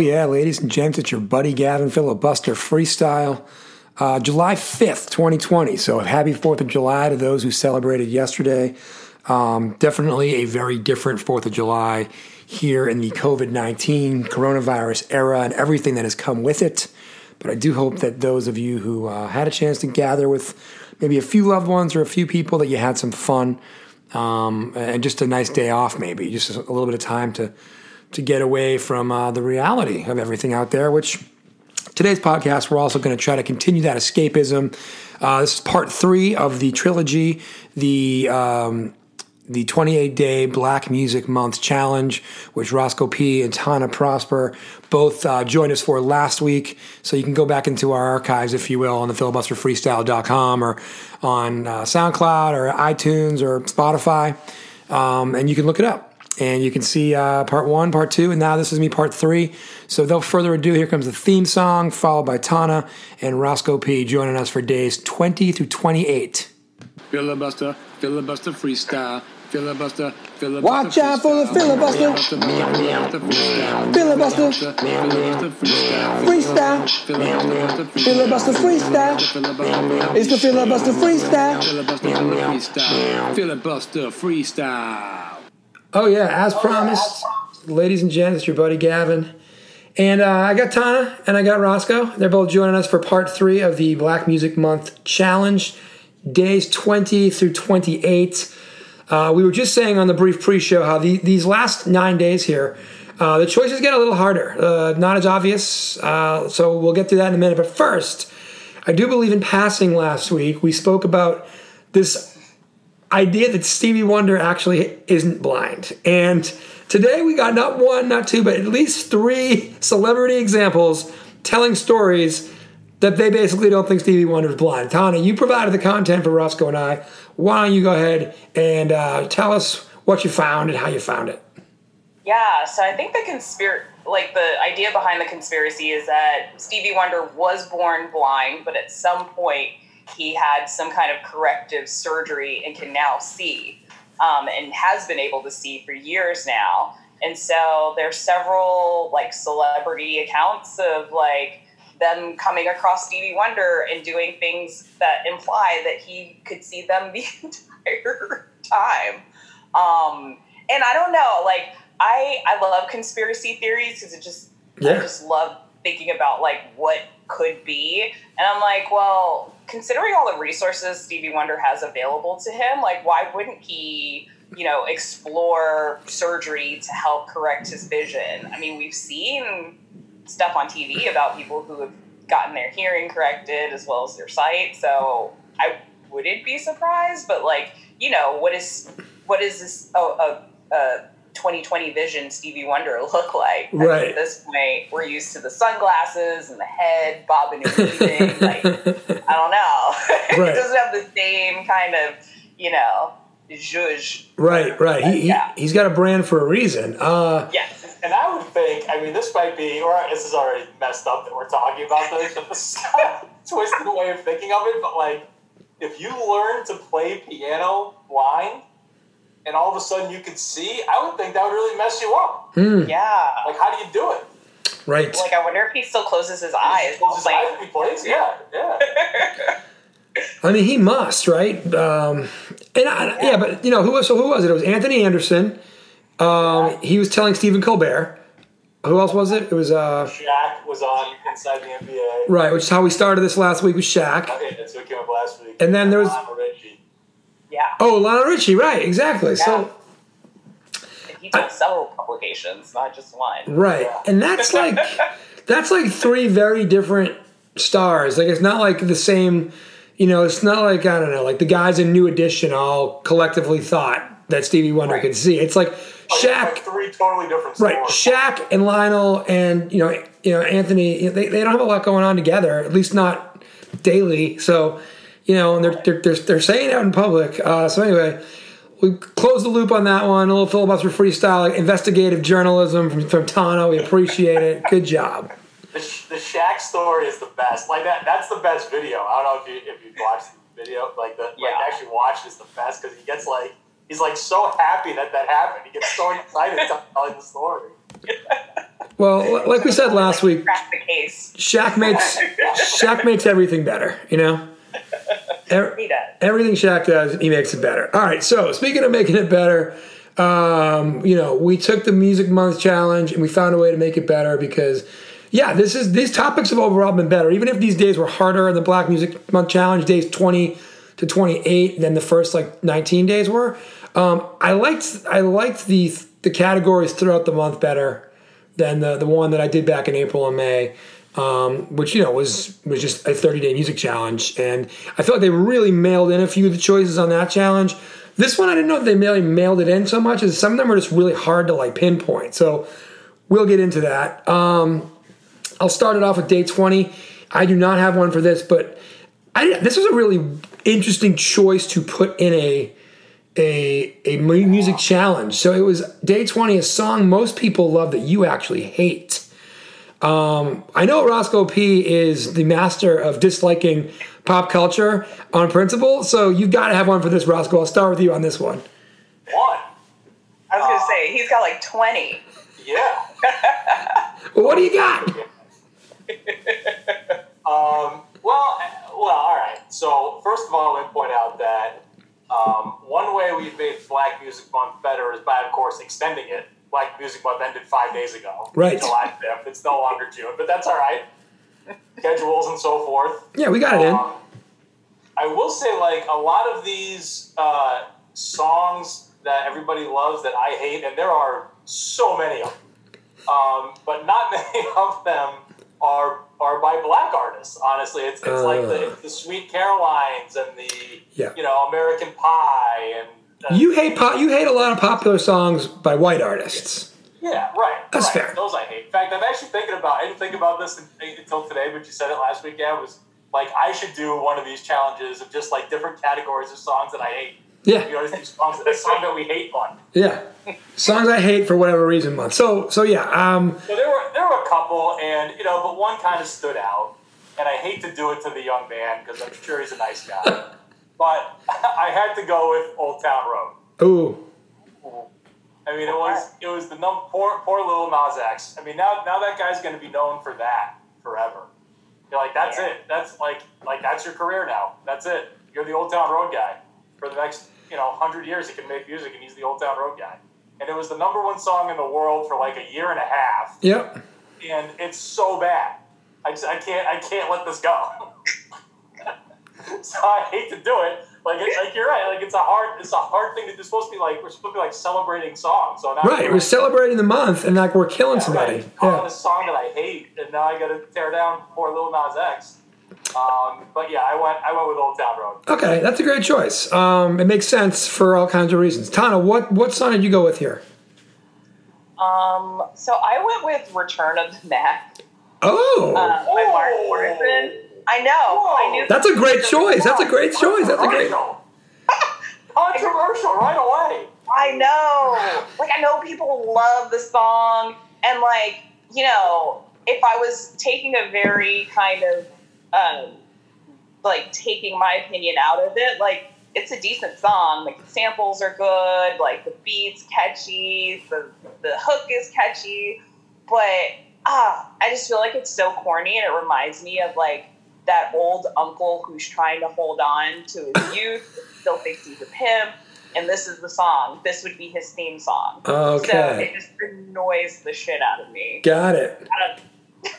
Yeah, ladies and gents, it's your buddy Gavin Filibuster Freestyle. Uh, July 5th, 2020. So happy 4th of July to those who celebrated yesterday. Um, definitely a very different 4th of July here in the COVID 19 coronavirus era and everything that has come with it. But I do hope that those of you who uh, had a chance to gather with maybe a few loved ones or a few people that you had some fun um, and just a nice day off, maybe just a little bit of time to to get away from uh, the reality of everything out there, which today's podcast, we're also going to try to continue that escapism. Uh, this is part three of the trilogy, the um, the 28 day Black Music Month challenge, which Roscoe P and Tana Prosper both uh, joined us for last week. So you can go back into our archives, if you will, on the filibusterfreestyle.com or on uh, SoundCloud or iTunes or Spotify, um, and you can look it up and you can see uh, part one, part two, and now this is me, part three. So, without further ado, here comes the theme song, followed by Tana and Roscoe P joining us for days 20 through 28. Filibuster, filibuster freestyle. Filibuster, filibuster. Watch out for the filibuster. Filibuster. Freestyle. Filibuster freestyle. It's the filibuster freestyle. Filibuster freestyle. Oh, yeah, as promised, ladies and gents, it's your buddy Gavin. And uh, I got Tana and I got Roscoe. They're both joining us for part three of the Black Music Month Challenge, days 20 through 28. Uh, we were just saying on the brief pre show how the, these last nine days here, uh, the choices get a little harder, uh, not as obvious. Uh, so we'll get to that in a minute. But first, I do believe in passing last week, we spoke about this idea that Stevie Wonder actually isn't blind. And today we got not one, not two, but at least three celebrity examples telling stories that they basically don't think Stevie Wonder is blind. Tana, you provided the content for Roscoe and I. Why don't you go ahead and uh, tell us what you found and how you found it? Yeah, so I think the conspiracy, like the idea behind the conspiracy is that Stevie Wonder was born blind, but at some point he had some kind of corrective surgery and can now see um, and has been able to see for years now. And so there's several like celebrity accounts of like them coming across Stevie Wonder and doing things that imply that he could see them the entire time. Um, and I don't know, like I I love conspiracy theories because it just yeah. I just love thinking about like what could be. And I'm like, well, considering all the resources Stevie Wonder has available to him, like why wouldn't he, you know, explore surgery to help correct his vision? I mean, we've seen stuff on TV about people who have gotten their hearing corrected as well as their sight. So I wouldn't be surprised, but like, you know, what is what is this? Oh, a, a 2020 vision Stevie Wonder look like? Right. at this point, we're used to the sunglasses and the head bobbing and weaving. like, I don't know. Right. it doesn't have the same kind of, you know, zhuzh. Right, right. He, Yeah. he, he's got a brand for a reason. Uh, Yes. And I would think, I mean, this might be, or this is already messed up that we're talking about this, but this is kind of twisted way of thinking of it. But like, if you learn to play piano blind, and all of a sudden you could see, I would think that would really mess you up. Yeah. Like, how do you do it? right. Like, I wonder if he still closes his eyes. Close his eyes when he plays? Yeah, yeah. I mean, he must, right? Um, and I, yeah, but you know, who was so? Who was it? It was Anthony Anderson. Um, he was telling Stephen Colbert. Who else was it? It was uh, Shaq was on Inside the NBA. right, which is how we started this last week with Shaq. Okay, that's what came up last week. And then there was- Lionel Richie. Yeah. Oh, Lionel Richie, right? Exactly. So And he took several publications, not just one. right, and that's like that's like three very different stars. Like it's not like the same. You know, it's not like I don't know, like the guys in New Edition all collectively thought that Stevie Wonder Right. could see. It's like oh, Like, Shaq. like three totally different Right, stories. Shaq and Lionel and you know you know Anthony. They, they don't have a lot going on together, at least not daily. So you know, and they're they're they're, they're saying it out in public. Uh, so anyway, we closed the loop on that one. A little filibuster freestyle, investigative journalism from, from Tana. We appreciate it. Good job. The, Sh- the Shaq story is the best. Like that. That's the best video. I don't know if you if you watched the video. Like the Yeah. like actually watched is the best because he gets like he's like so happy that that happened. He gets so excited telling the story. Well, like we said last week, Crack the case. Shaq makes Shaq makes everything better. You know, Er- He does. everything Shaq does, he makes it better. All right. So speaking of making it better, um, you know, we took the Music Month challenge and we found a way to make it better because, yeah, this is these topics have overall been better. Even if these days were harder in the Black Music Month challenge, days twenty to twenty eight than the first like nineteen days were. Um, I liked I liked the the categories throughout the month better than the the one that I did back in April and May, um, which you know was was just a 30 day music challenge, and I feel like they really mailed in a few of the choices on that challenge. This one I didn't know if they really mailed it in so much as some of them are just really hard to like pinpoint. So we'll get into that. Um, I'll start it off with day 20. I do not have one for this, but I, this was a really interesting choice to put in a a a music challenge. So it was day 20, a song most people love that you actually hate. Um, I know Roscoe P is the master of disliking pop culture on principle, so you've got to have one for this, Roscoe. I'll start with you on this one. One. I was gonna say he's got like twenty. Yeah. Well, what do you got? Um, well, uh, well, all right. So first of all, let me point out that um, one way we've made Black Music Month better is by, of course, extending it. Black Music Month ended five days ago, Right. July fifth. It's no longer June, but that's all right. Schedules and so forth. Yeah, we got it in. Um, I will say, like a lot of these uh, songs that everybody loves that I hate, and there are so many of them, um, but not many of them are are by black artists. Honestly, it's it's like the, Uh. the Sweet Carolines and the Yeah. you know American Pie and uh, You hate pop. You hate a lot of popular songs by white artists. yeah, right. That's right. fair. Those I hate. In fact, I'm actually thinking about. I didn't think about this until today, but you said it last week. Yeah, was like I should do one of these challenges of just like different categories of songs that I hate. Yeah, You know, these songs, a song that we hate one. yeah. Songs I hate for whatever reason. Month. So, so yeah. Um, So there were there were a couple, and you know, but one kind of stood out, and I hate to do it to the young man because I'm sure he's a nice guy, but I had to go with Old Town Road. ooh, I mean, it was it was the num poor poor Lil Nas X. I mean, now now that guy's going to be known for that forever. You're like, that's Yeah. it. That's like like that's your career now. That's it. You're the Old Town Road guy for the next you know hundred years. He can make music, and he's the Old Town Road guy. And it was the number one song in the world for like a year and a half. yep. and it's so bad. I just I can't I can't let this go. so I hate to do it. Like it's like you're right. Like it's a hard it's a hard thing to do. It's supposed to be like we're supposed to be like celebrating songs. So now Right, we're celebrating the month, and like we're killing Yeah, somebody. right. Calling Yeah. a song that I hate, and now I got to tear down poor Lil Nas X. Um, but yeah, I went I went with Old Town Road. Okay, that's a great choice. Um, it makes sense for all kinds of reasons. Tana, what what song did you go with here? Um, so I went with Return of the Mack Oh, uh, by Mark Whoa. Morrison. I know. I knew that's a great choice. That's a great choice. That's a great. Controversial. Controversial right away. I know. Like I know people love the song, and like you know, if I was taking a very kind of um, like taking my opinion out of it, like it's a decent song. Like the samples are good, like the beats catchy, the the hook is catchy, but ah, I just feel like it's so corny, and it reminds me of like that old uncle who's trying to hold on to his youth, still thinks he's a pimp, and this is the song. This would be his theme song. So Okay, it just annoys the shit out of me. got it.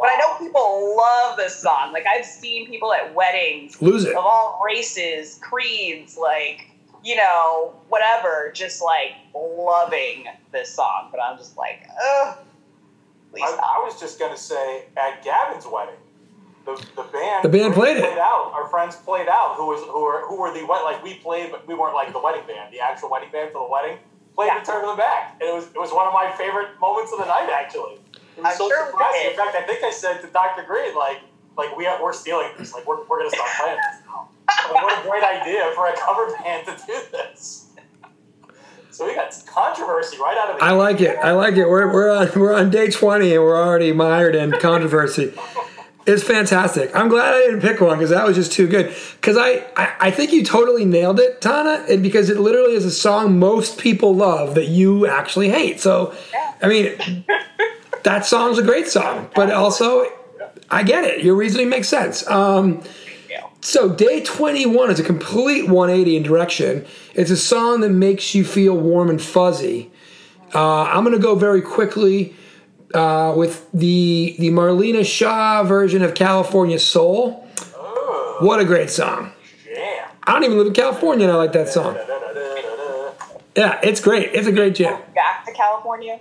But I know people love this song. Like I've seen people at weddings Lose it. of all races, creeds, like you know, whatever, just like loving this song. But I'm just like, ugh. I. I was just gonna say at Gavin's wedding, the, the band The band played it. out. Our friends played out. Who was who were who were the what like we played, but we weren't like the wedding band. The actual wedding band for the wedding played Yeah. "Return to the Back." And it was it was one of my favorite moments of the night. Actually, it was I'm so sure surprising. In fact, I think I said to Dr. Green like like we are, we're stealing this. Like we're, we're gonna stop playing this now. Like, what a great idea for a cover band to do this. So we got controversy right out of the I like it. I like it. We're we're on we're on day twenty, and we're already mired in controversy. It's fantastic. I'm glad I didn't pick one because that was just too good. Because I, I I think you totally nailed it, Tana, and because it literally is a song most people love that you actually hate. So, I mean, that song's a great song, but also I get it. Your reasoning makes sense. Um, so day 21 is a complete 180 in direction. It's a song that makes you feel warm and fuzzy. Uh, I'm going to go very quickly uh, with the the Marlena Shaw version of California Soul. What a great song! Jam. I don't even live in California, and I like that song. Yeah, it's great. It's a great jam. Back to California.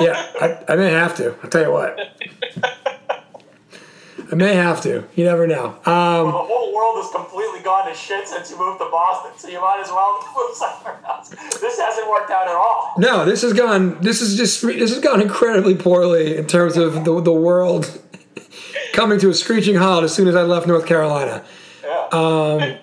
Yeah, I, I may have to. I'll tell you what. I may have to. You never know. Um, The whole world has completely gone to shit since you moved to Boston, so you might as well move somewhere else. This hasn't worked out at all. no, this has gone. This is just. This has gone incredibly poorly in terms of the the world coming to a screeching halt as soon as I left North Carolina. Yeah.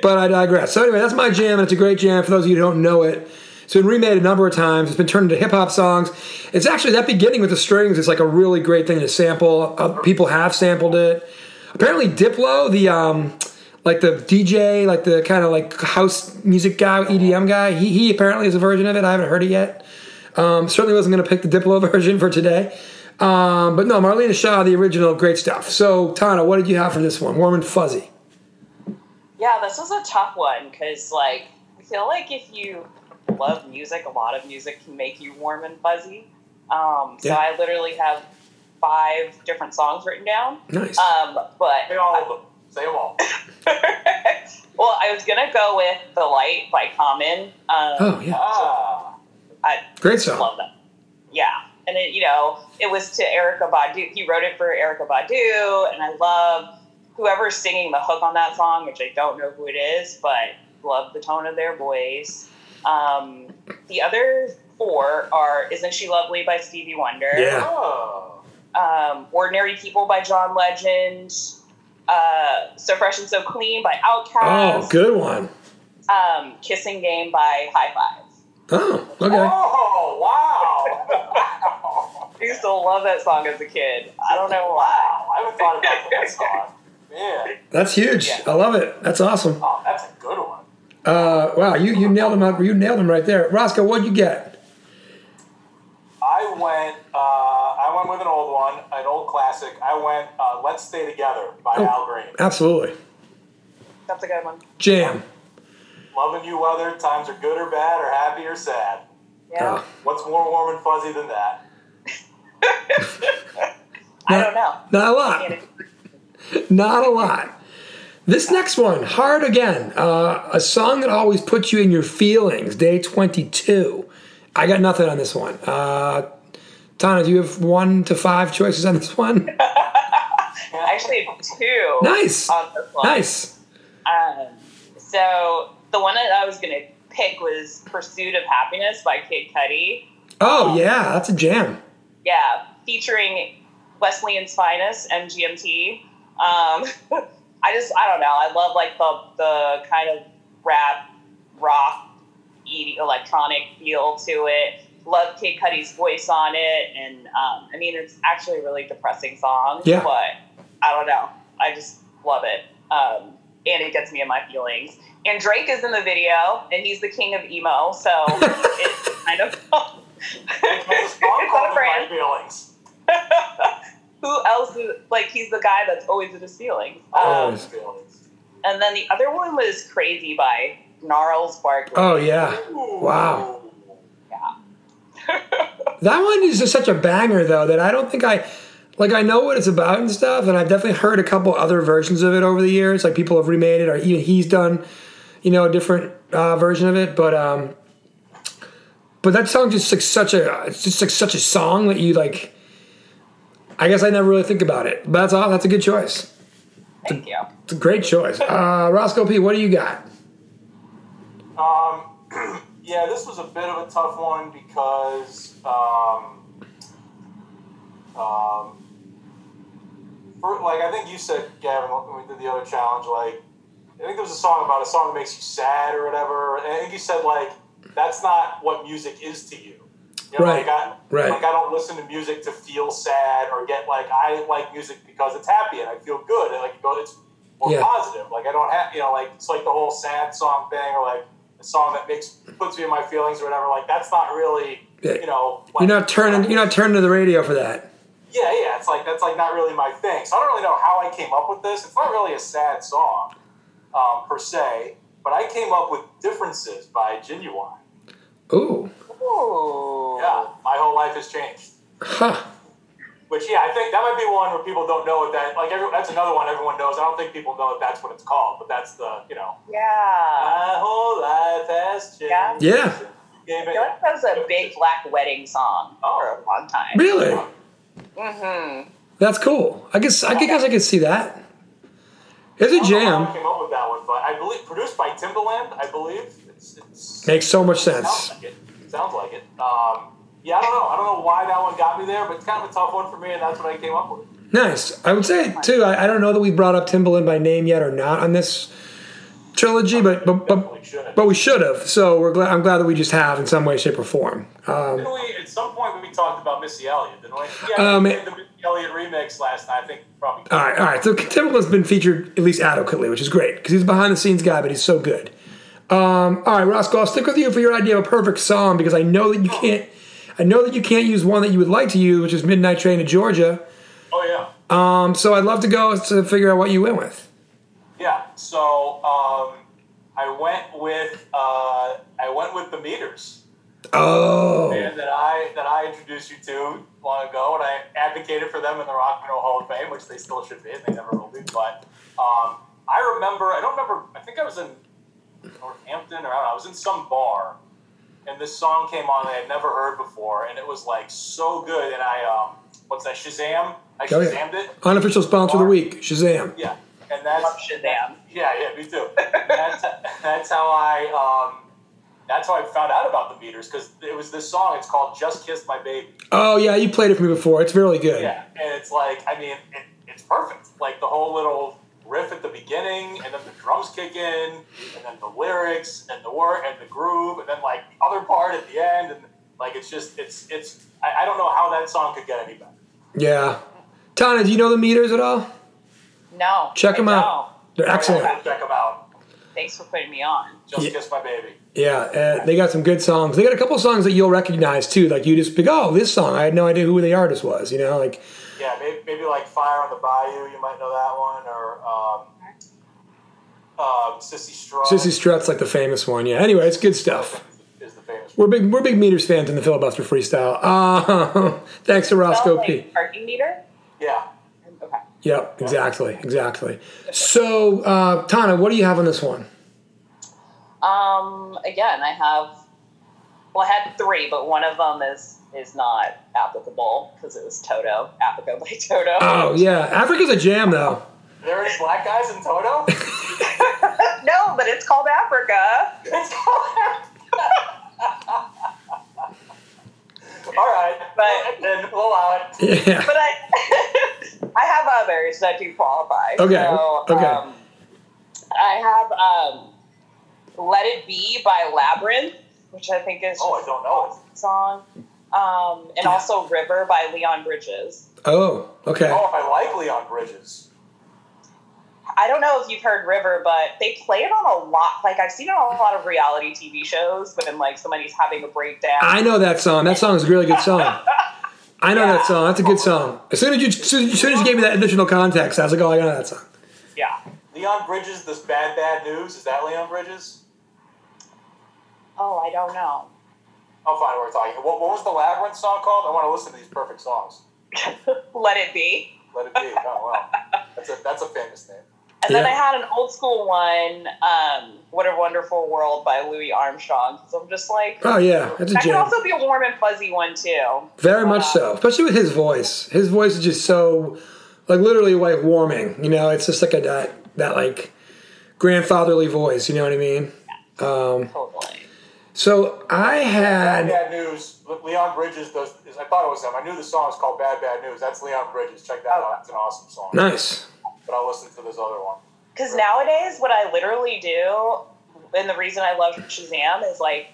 But I digress. So anyway, that's my jam, and it's a great jam. For those of you who don't know it, it's been remade a number of times. It's been turned into hip hop songs. It's actually that beginning with the strings is like a really great thing to sample. Uh, people have sampled it. Apparently, Diplo, the um, like the DJ, like the kind of like house music guy, EDM guy, he, he apparently is a version of it. I haven't heard it yet. Um, certainly wasn't going to pick the Diplo version for today. Um, but no, Marlena Shaw, the original, great stuff. So, Tana, what did you have for this one? Warm and fuzzy. Yeah, this was a tough one because, like, I feel like if you love music, a lot of music can make you warm and fuzzy. Um, so I literally have five different songs written down. Nice. Um, but Say all of them. Say them all. well, I was gonna go with "The Light" by Common. Um, oh yeah, Ah. I great song. love that. Yeah, and it, you know, it was to Erykah Badu. He wrote it for Erykah Badu, and I love whoever's singing the hook on that song, which I don't know who it is, but love the tone of their voice. Um, the other four are "Isn't She Lovely" by Stevie Wonder, Yeah. Oh. um, "Ordinary People" by John Legend, uh, "So Fresh and So Clean" by Outkast. Oh, good one. um, "Kissing Game" by Hi-Five. Oh, okay. Oh, wow. I used to love that song as a kid. I don't know why. wow. I haven't thought about that song. Man. That's huge. I love it. That's awesome. Oh, that's a good one. Uh, wow, you you nailed them up. You nailed them right there. Roscoe, what'd you get? I went. Uh, I went with an old one, an old classic. I went. Uh, Let's Stay Together by Oh. Al Green. Absolutely. That's a good one. Jam. Loving you, whether times are good or bad, or happy or sad. Yeah. Oh. What's more warm and fuzzy than that? I don't know. Not a lot. Not a lot. This next one, hard again. Uh, a song that always puts you in your feelings. Day twenty-two. I got nothing on this one. Uh, Tana, do you have one to five choices on this one? Actually two Nice. on this one. Nice. Um, so the one that I was going to pick was Pursuit of Happiness by Kid Cudi. Oh yeah, that's a jam. Yeah, featuring Wesleyan's Finest, MGMT. Um, I just, I don't know. I love like the, the kind of rap, rock, e- electronic feel to it. Love Kid Cudi's voice on it. And um, I mean, it's actually a really depressing song. Yeah. But I don't know. I just love it. Um, and it gets me in my feelings. And Drake is in the video, and he's the king of emo. So it's kind of. There's a song it's called In My. Feelings. Who else is like he's the guy that's always in his feelings. Oh, Um, feelings. and then the other one was Crazy by Gnarls Barkley. Oh yeah. Ooh. Wow. That one is just such a banger, though, that I don't think I like. I know what it's about and stuff, and I've definitely heard a couple other versions of it over the years. Like people have remade it, or even he's done, you know, a different uh, version of it. But um, but that song just like such a it's just like such a song that you like. I guess I never really think about it, but that's all. That's a good choice. Thank you. It's a great choice. Uh, Roscoe P, what do you got? Um, yeah, this was a bit of a tough one because, um, um, for, like I think you said, Gavin, when we did the other challenge, like I think there was a song about a song that makes you sad or whatever. And I think you said like that's not what music is to you. You know, Right, Like I, right. Like I don't listen to music to feel sad or get like I like music because it's happy and I feel good and like it goes, it's more Yeah. positive. Like I don't have you know like it's like the whole sad song thing or like a song that makes puts me in my feelings or whatever. Like that's not really you know, You're not turning. You're not turning to the radio for that. Yeah, yeah, it's like that's like not really my thing. So I don't really know how I came up with this. It's not really a sad song um, per se, but I came up with "Differences" by Ginuwine. Ooh. Ooh. Yeah, my whole life has changed. Huh. Which yeah, I think that might be one where people don't know what that like. Every, that's another one everyone knows. I don't think people know that that's what it's called, but that's the you know. Yeah. My whole life has changed. Yeah. Yeah. Gave I feel like that was a big black wedding song for a long time. Really? Mm-hmm. That's cool. I guess. I guess I could see that. It's a don't know how I jam. came up with that one, but I believe produced by Timbaland. I believe it's, it's Makes so much sense. like it. Sounds like it. Um, yeah, I don't know. I don't know why that one got me there, but it's kind of a tough one for me, and that's what I came up with. Nice. I would say too. I, I don't know that we brought up Timbaland by name yet or not on this trilogy, but but but, but we should have. So we're glad. I'm glad that we just have in some way, shape, or form. Um, we, at some point, we talked about Missy Elliott, didn't we? Yeah, Um, we did the Missy Elliott remix last night. I think probably. all right, all right. So Timbaland's been featured at least adequately, which is great because he's a behind the scenes guy, but he's so good. Um, all right, Roscoe, I'll stick with you for your idea of a perfect song because I know that you can't. I know that you can't use one that you would like to use, which is "Midnight Train to Georgia." Oh yeah, Um, so I'd love to go to figure out what you went with. yeah. So um, I went with uh, I went with the Meters, Oh, and that I that I introduced you to long ago, and I advocated for them in the Rock and Roll Hall of Fame, which they still should be, and they never will be. But um, I remember, I don't remember. I think I was in Northampton, or I don't know. I was in some bar, and this song came on that I had never heard before, and it was like so good. And I, um, what's that? Shazam! I Oh, yeah. Shazammed it. unofficial sponsor of the week, Shazam. Yeah, and that's Love Shazam. yeah, yeah, me too. that's, that's how I. Um, that's how I found out about the meters because it was this song. It's called "Just Kiss My Baby." Oh yeah, you played it for me before. It's really good. Yeah, and it's like I mean, it, it's perfect. Like the whole little riff at the beginning, and then the drums kick in, and then the lyrics, and the word, and the groove, and then like the other part at the end, and like it's just it's it's. I, I don't know how that song could get any better. Yeah. Tana, do you know the meters at all? No. Check I 'em out. don't. They're excellent. Check them out. Thanks for putting me on. Just Yeah. kiss my baby. Yeah, uh, they got some good songs. They got a couple songs that you'll recognize too. Like you just pick, oh, this song. I had no idea who the artist was. You know, like Yeah, maybe, maybe like Fire on the Bayou. You might know that one, or um, um, Sissy Strut. Sissy Strut's like the famous one. Yeah. Anyway, it's good stuff. is the famous. We're big. We're big meters fans in the filibuster freestyle. Uh, thanks to Roscoe Sounds P. parking meter? Yeah. Okay. Yep, exactly, exactly. So, uh, Tana, what do you have on this one? Um, again, I have. Well, I had three, but one of them is is not applicable because it was Toto, Africa by Toto. Oh yeah, Africa's a jam though. There is black guys in Toto. no, but it's called Africa. It's All right, But- then we'll allow it. Yeah. But I I have others that do qualify. Okay, So, okay. Um, I have um, "Let It Be" by Labrinth, which I think is Oh, I don't know it. song, um, and also "River" by Leon Bridges. Oh, okay. Oh, I like Leon Bridges. I don't know if you've heard River, but they play it on a lot. Like I've seen it on a lot of reality TV shows when like somebody's having a breakdown. I know that song. That song is a really good song. I know that song. That's a good song. As soon as you, as soon as you gave me that additional context, I was like, oh, I know that song. yeah. Leon Bridges, this bad bad news. Is that Leon Bridges? Oh, I don't know. I'll find what we're talking. What, what was the Labrinth song called? I want to listen to these perfect songs. Let it be. Let it be. Oh wow, that's a that's a famous name. And then I had an old school one, um, "What a Wonderful World" by Louis Armstrong. So I'm just like, Oh yeah, that's a that could jam. also be a warm and fuzzy one too. Very much so, especially with his voice. His voice is just so, like, literally like warming. You know, it's just like a that that like grandfatherly voice. You know what I mean? Um, Totally. So I had Bad News. Leon Bridges does. I thought it was him. I knew the song was called Bad Bad News. That's Leon Bridges. Check that oh. out. It's an awesome song. nice. But I'll listen to this other one. Because nowadays, what I literally do, and the reason I love Shazam is like,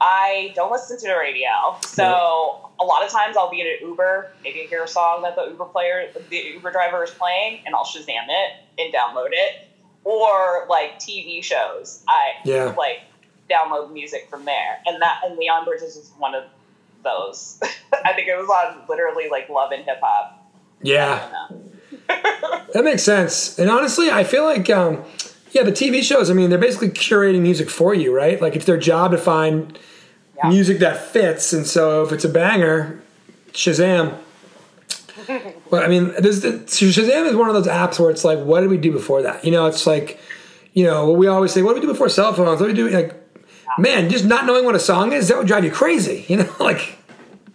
I don't listen to the radio. So a lot of times I'll be in an Uber, maybe I hear a song that the Uber player, the Uber driver is playing, and I'll Shazam it and download it. Or like TV shows, I Yeah. like download music from there, and that and Leon Bridges is one of those. I think it was on literally like Love and Hip Hop. Yeah, that makes sense. And honestly, I feel like, um, yeah, the TV shows. I mean, they're basically curating music for you, right? Like it's their job to find Yeah. music that fits. And so if it's a banger, Shazam. But I mean, this, Shazam is one of those apps where it's like, what did we do before that? You know, it's like, you know, we always say, what did we do before cell phones? What did we do? Like, man, just not knowing what a song is, that would drive you crazy. You know, like,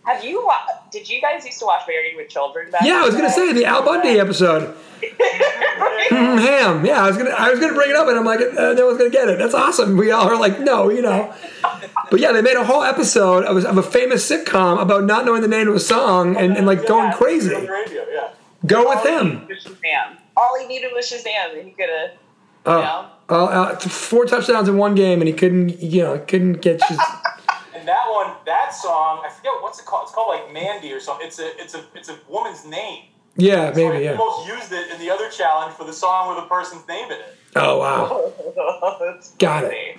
Have you? wa- Did you guys used to watch Married with Children? Back yeah, I was gonna say the Al Bundy episode. Mm, ham. Yeah, I was gonna I was gonna bring it up, and I'm like, uh, no one's gonna get it. That's awesome. We all are like, no, you know. But yeah, they made a whole episode of, of a famous sitcom about not knowing the name of a song and, and like going crazy. on radio, yeah. Go with All he him. needed was All he needed was Shazam, and he could have. Oh, know? Oh, uh, four touchdowns in one game, and he couldn't, you know, couldn't get. His, And that one, that song, I forget what's it called. It's called like Mandy or something. It's a, it's a, it's a woman's name. yeah, So maybe, I yeah. almost used it in the other challenge for the song with a person's name in it. Oh wow, That's Got it.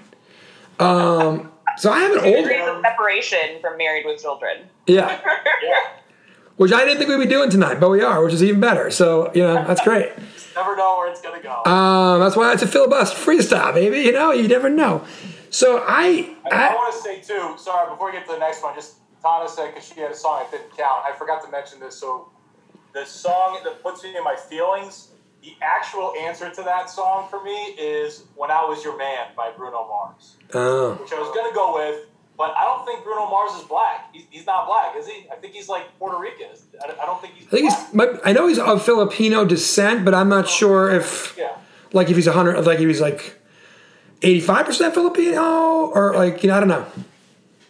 um, so I have an old, degrees of separation from Married with Children. yeah, Yeah. which I didn't think we'd be doing tonight, but we are, which is even better. So you know, that's great. Never know where it's gonna go. Um, that's why it's a filibuster freestyle, baby. You know, you never know. So I, I, I I want to say too. Sorry, before we get to the next one, just Tana said because she had a song I didn't count. I forgot to mention this. So the song that puts me in my feelings. The actual answer to that song for me is "When I Was Your Man" by Bruno Mars, oh, which I was gonna go with, but I don't think Bruno Mars is black. He's, he's not black, is he? I think he's like Puerto Rican. I, I don't think he's. I think black. he's. my- I know he's of Filipino descent, but I'm not sure if, Yeah. like, if he's hundred, like, if he's like eighty-five percent Filipino, or like, you know, I don't know.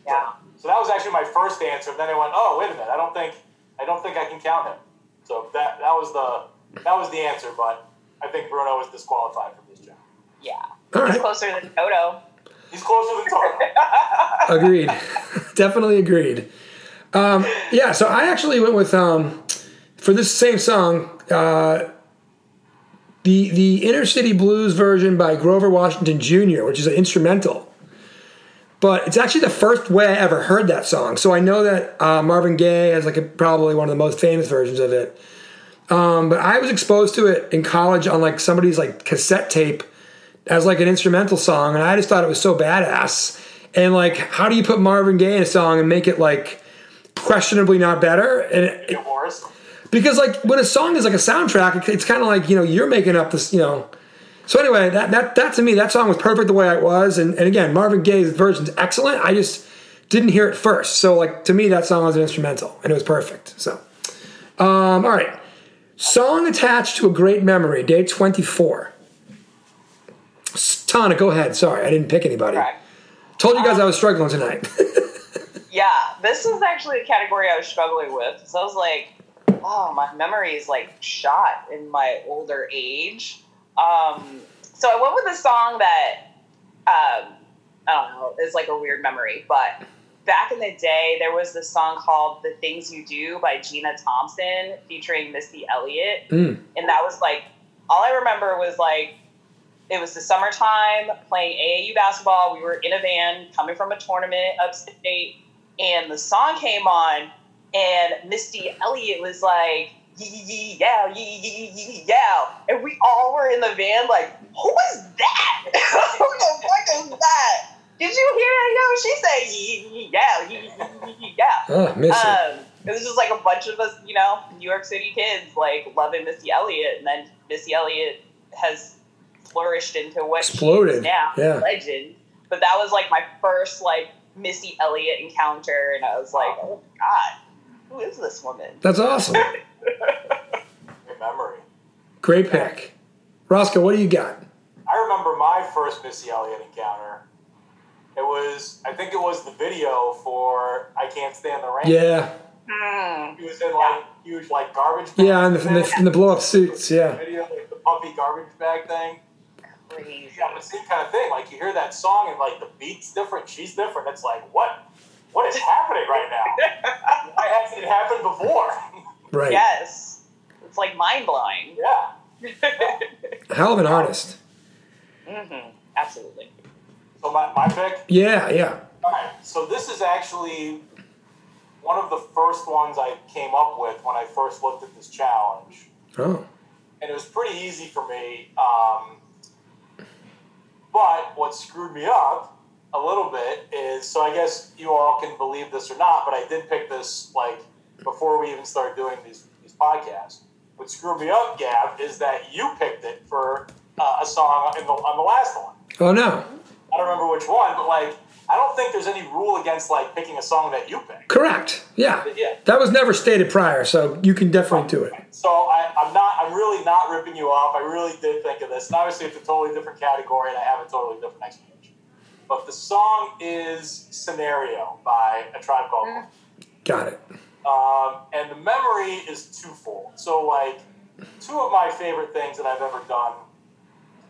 Yeah. So that was actually my first answer. And Then I went, oh wait a minute, I don't think I don't think I can count him. So that that was the that was the answer, but I think Bruno is disqualified from this job. Yeah. All He's right, closer than Toto. He's closer than agreed. Definitely agreed. Um, yeah, so I actually went with um, for this same song, uh, the the Inner City Blues version by Grover Washington Jr., which is an instrumental. But it's actually the first way I ever heard that song. So I know that uh, Marvin Gaye has like a, probably one of the most famous versions of it. Um, but I was exposed to it in college on like somebody's like cassette tape as like an instrumental song, and I just thought it was so badass. And like, how do you put Marvin Gaye in a song and make it like questionably not better? And it, because like when a song is like a soundtrack, it's kind of like you know you're making up this you know. So anyway, that that that to me that song was perfect the way it was, and and again Marvin Gaye's version's excellent. I just didn't hear it first, so like to me that song was an instrumental, and it was perfect. So, um, all right, song attached to a great memory, day twenty four. Tana, go ahead. Sorry, I didn't pick anybody. Correct. Told you guys I was struggling tonight. Yeah, this is actually a category I was struggling with. So I was like, oh, my memory is like shot in my older age. Um, so I went with a song that, um, I don't know, is like a weird memory, but back in the day, there was this song called The Things You Do by Gina Thompson featuring Missy Elliott. Mm. And that was like, all I remember was like, it was the summertime playing AAU basketball. We were in a van coming from a tournament upstate, and the song came on, and Missy Elliott was like, yee yee yeah, yee yee yee yeah. And we all were in the van like, who is that? who the fuck is that? Did you hear it? Yo, she said yee yee yeah, yee yee yee yeah. oh, miss it. Um, it was just like a bunch of us, you know, New York City kids, like loving Missy Elliott, and then Missy Elliott has flourished into what she Exploded, is now, yeah. legend. But that was like my first like Missy Elliott encounter, and I was like, oh god, who is this woman? That's awesome. Great memory. Great pick, Roscoe. What do you got? I remember my first Missy Elliott encounter. It was, I think it was the video for "I Can't Stand the Rain." Yeah, Hmm. He was in like huge like garbage. bag yeah, and the, and the, and the blow up suits. Yeah, video, like the puffy garbage bag thing. Crazy. Yeah, the same kind of thing. Like you hear that song and like the beat's different, she's different. It's like what? What is happening right now? Why hasn't it happened before? right. Yes, it's like mind blowing. yeah. Hell of an artist. hmm Absolutely. So my, my pick. Yeah, yeah. All right. So this is actually one of the first ones I came up with when I first looked at this challenge, Oh, and it was pretty easy for me. Um, but what screwed me up a little bit is so I guess you all can believe this or not, but I did pick this like before we even started doing these these podcasts. What screwed me up, Gav, is that you picked it for uh, a song the, on the last one. oh no, I don't remember which one, but like I don't think there's any rule against like picking a song that you pick. correct. Yeah, Yeah. that was never stated prior, so you can definitely do it. So I, I'm not. I'm really not ripping you off. I really did think of this, and obviously it's a totally different category, and I have a totally different explanation. But the song is "Scenario" by a Tribe Called Quest. Got it. Um, and the memory is twofold. So, like, two of my favorite things that I've ever done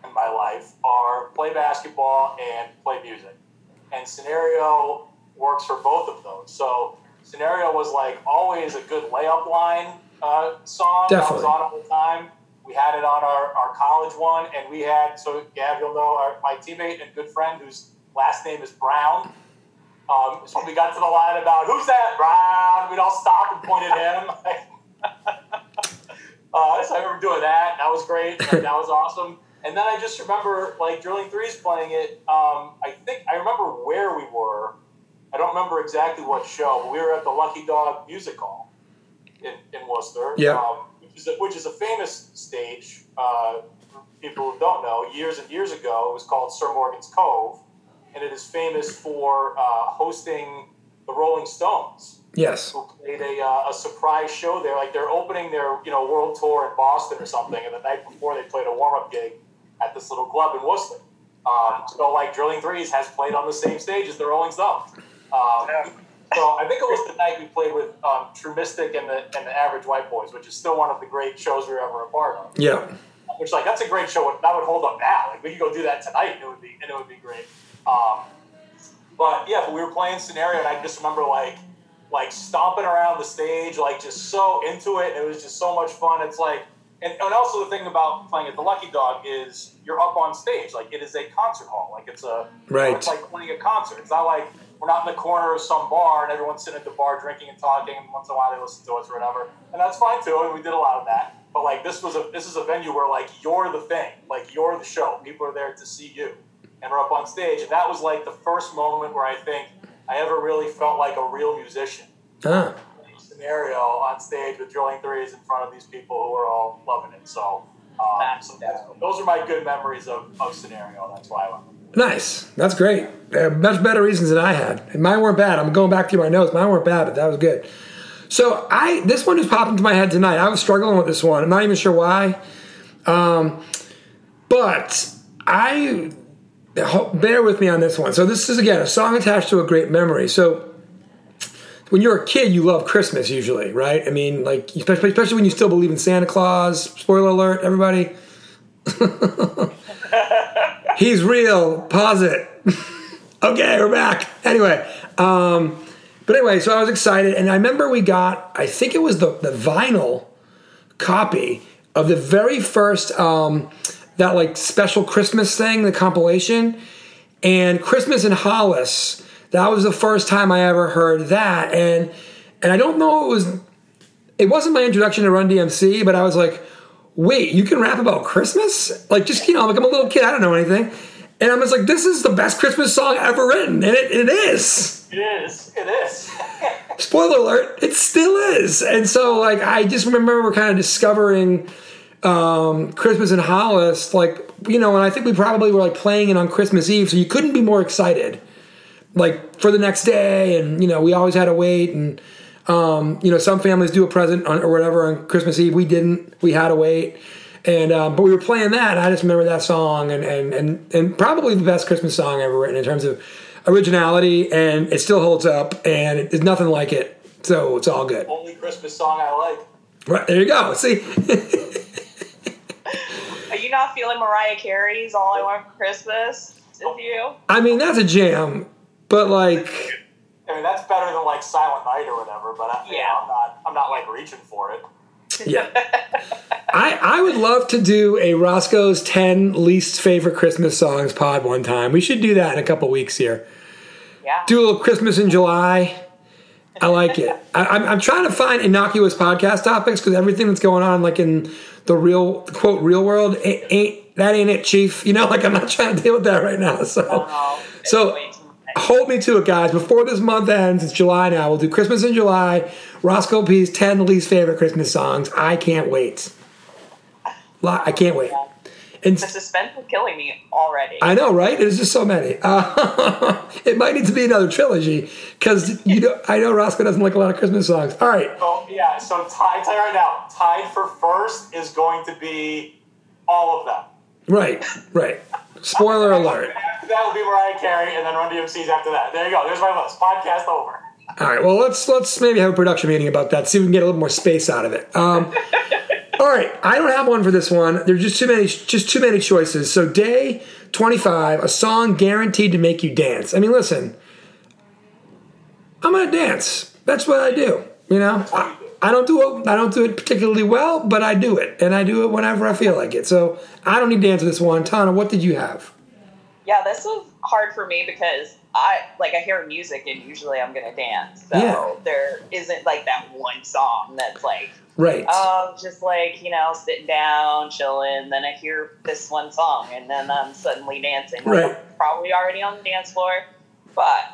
in my life are play basketball and play music. And Scenario works for both of those. So, Scenario was like always a good layup line uh, song that was Definitely. on all the time. We had it on our, our college one, and we had, so Gav, you'll know, our, my teammate and good friend whose last name is Brown. Um, so we got to the line about who's that Brown, we'd all stop and point at him. uh, so I remember doing that. That was great. that was awesome. And then I just remember like Drilling Threes playing it. Um, I think I remember where we were. I don't remember exactly what show, but we were at the Lucky Dog Music Hall in, in Worcester. Yeah. Um, which, is a, which is a famous stage. Uh, for people who don't know, years and years ago, it was called Sir Morgan's Cove, and it is famous for uh, hosting the Rolling Stones Yes. who played a, uh, a surprise show there. Like they're opening their you know world tour in Boston or something, and the night before they played a warm up gig at this little club in Worcester. Um, so like Drilling Threes has played on the same stage as the Rolling Stones. Um, So I think it was the night we played with um, True Mystic and the and the Average White Boys, which is still one of the great shows we were ever a part of. Yeah. Which like that's a great show. That would hold up now. Like we could go do that tonight, and it would be and it would be great. Um, but yeah, but we were playing scenario, and I just remember like like stomping around the stage, like just so into it. And it was just so much fun. It's like, and, and also the thing about playing at the Lucky Dog is you're up on stage. Like it is a concert hall. Like it's a Right. It's like playing a concert. It's not like we're not in the corner of some bar and everyone's sitting at the bar drinking and talking. And once in a while they listen to us or whatever, and that's fine too. And we did a lot of that. But like this was a this is a venue where like you're the thing. Like you're the show. People are there to see you and we're up on stage. And that was like the first moment where I think I ever really felt like a real musician Ah. Scenario on stage with drilling threes in front of these people who are all loving it. So, um, That's so dope. those are my good memories of, of scenario. That's why I went. Nice. That's great. Uh, much better reasons than I had. Mine weren't bad. I'm going back through my notes. Mine weren't bad, but that was good. So I this one just popped into my head tonight. I was struggling with this one. I'm not even sure why. Um, but I bear with me on this one. So this is again a song attached to a great memory. So when you're a kid, you love Christmas usually, right? I mean, like especially, especially when you still believe in Santa Claus. Spoiler alert, everybody. He's real. Pause it. okay, we're back. Anyway, um, but anyway, so I was excited, and I remember we got, I think it was the, the vinyl copy of the very first, um, that like special Christmas thing, the compilation, and Christmas in Hollis. That was the first time I ever heard that, and and I don't know it was, it wasn't my introduction to Run DMC, but I was like, wait, you can rap about Christmas? Like, just, you know, like I'm a little kid, I don't know anything. And I'm just like, this is the best Christmas song ever written. And it, it is. It is. It is. Spoiler alert, it still is. And so, like, I just remember we're kind of discovering um, Christmas in Hollis, like, you know, and I think we probably were like playing it on Christmas Eve, so you couldn't be more excited, like, for the next day. And, you know, we always had to wait. And, um, you know, some families do a present on, or whatever on Christmas Eve. We didn't. We had to wait. And um, but we were playing that. And I just remember that song, and, and and and probably the best Christmas song ever written in terms of originality, and it still holds up, and it, there's nothing like it. So it's all good. Only Christmas song I like. Right there, you go. See, Are you not feeling Mariah Carey's "All I Want for Christmas"? Is you? I mean that's a jam, but like, I mean, that's better than like Silent Night or whatever. But I, yeah, Yeah. I'm not. I'm not like reaching for it. yeah. I I would love to do a Roscoe's ten least favorite Christmas songs pod one time. We should do that in a couple weeks here. Yeah. Do a little Christmas in July. I like it. I, I'm, I'm trying to find innocuous podcast topics because everything that's going on, like in the real quote real world, ain't, ain't that ain't it, Chief? You know, like I'm not trying to deal with that right now. So, Oh, it's so way too much. Hold me to it, guys. Before this month ends, it's July now. We'll do Christmas in July. Roscoe P's ten least favorite Christmas songs. I can't wait. I can't wait. And The suspense is killing me already. I know, right? There's just so many. Uh, it might need to be another trilogy because you know I know Roscoe doesn't like a lot of Christmas songs. All right, Oh yeah, so tied, tell right now, tied for first is going to be all of them. Right, right. Spoiler alert. After that will be Mariah Carey, and then Run DMC's after that. There you go. There's my list. Podcast over. All right. Well, let's let's maybe have a production meeting about that. See if we can get a little more space out of it. Um, all right. I don't have one for this one. There's just too many, just too many choices. So day 25, a song guaranteed to make you dance. I mean, listen, I'm gonna dance. That's what I do. You know, I, don't do it. I don't do it particularly well, but I do it, and I do it whenever I feel like it. So I don't need to answer this one. Tana, what did you have? Yeah, this was hard for me because I like I hear music and usually I'm gonna dance. So Yeah. there isn't like that one song that's like Right. oh just like, you know, sitting down, chilling, then I hear this one song and then I'm suddenly dancing. Right. I'm probably already on the dance floor. But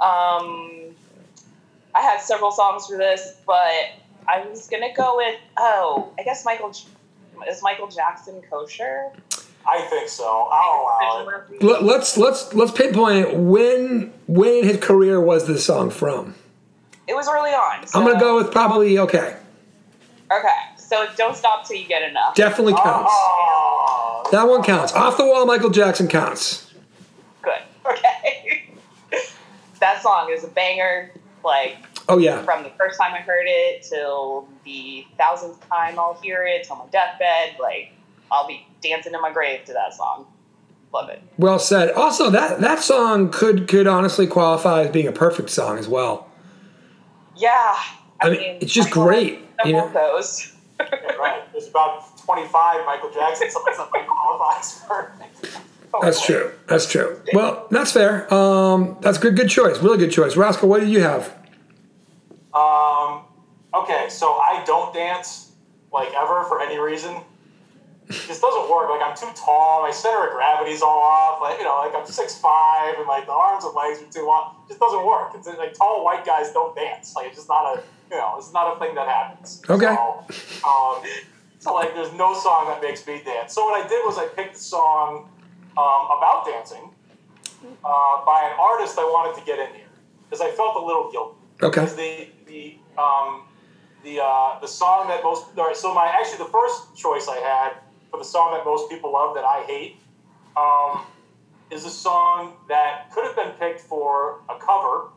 um I had several songs for this, but I was gonna go with oh, I guess Michael is Michael Jackson kosher? I think so. I'll allow it. Let- let's let's let's pinpoint it. When when in his career was this song from? It was early on. I'm gonna go with probably okay. Okay, so don't stop till you get enough. Definitely oh. counts. Oh, That one counts. Off the wall, Michael Jackson counts. Good. Okay. that song is a banger. Like Oh yeah, from the first time I heard it till the thousandth time I'll hear it till my deathbed. Like I'll be dancing in my grave to that song. Love it. well said. Also, that that song could could honestly qualify as being a perfect song as well. Yeah. I mean, it's just great, you Several know? those. yeah, right. There's about 25 Michael Jackson songs that might qualifies for. That's true. That's true. Well, that's fair. Um, that's good. Good choice. Really good choice. Roscoe, what do you have? Um, okay, so I don't dance like ever for any reason. It just doesn't work. Like I'm too tall. My center of gravity's all off. Like you know, like I'm six five, and like the arms and legs are too long. It just doesn't work. It's like tall white guys don't dance. Like it's just not a you know, it's not a thing that happens. Okay. So, um, so like, there's no song that makes me dance. So what I did was I picked a song um, about dancing uh, by an artist I wanted to get in here because I felt a little guilty Okay. because the the um, the uh, the song that most all right, so my actually the first choice I had for the song that most people love that I hate um, is a song that could have been picked for a cover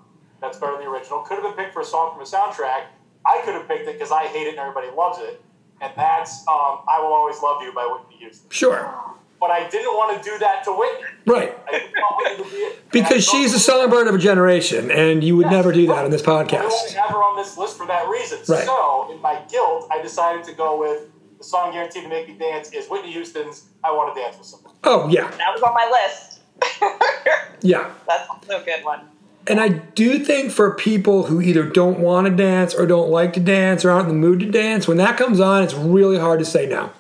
that's better than the original. Could have been picked for a song from a soundtrack. I could have picked it because I hate it and everybody loves it, and that's um, "I Will Always Love You" by Whitney Houston. Sure. But I didn't want to do that to Whitney. Right. I didn't want Whitney to be. Because I she's the thought- songbird of a generation, and you would never do that on this podcast. I only podcast. have her on this list for that reason. Right. So, in my guilt, I decided to go with the song guaranteed to make me dance is Whitney Houston's "I Want to Dance with Someone." Oh yeah, That was on my list. yeah. That's also a good one. And I do think for people who either don't want to dance or don't like to dance or aren't in the mood to dance, when that comes on, it's really hard to say no.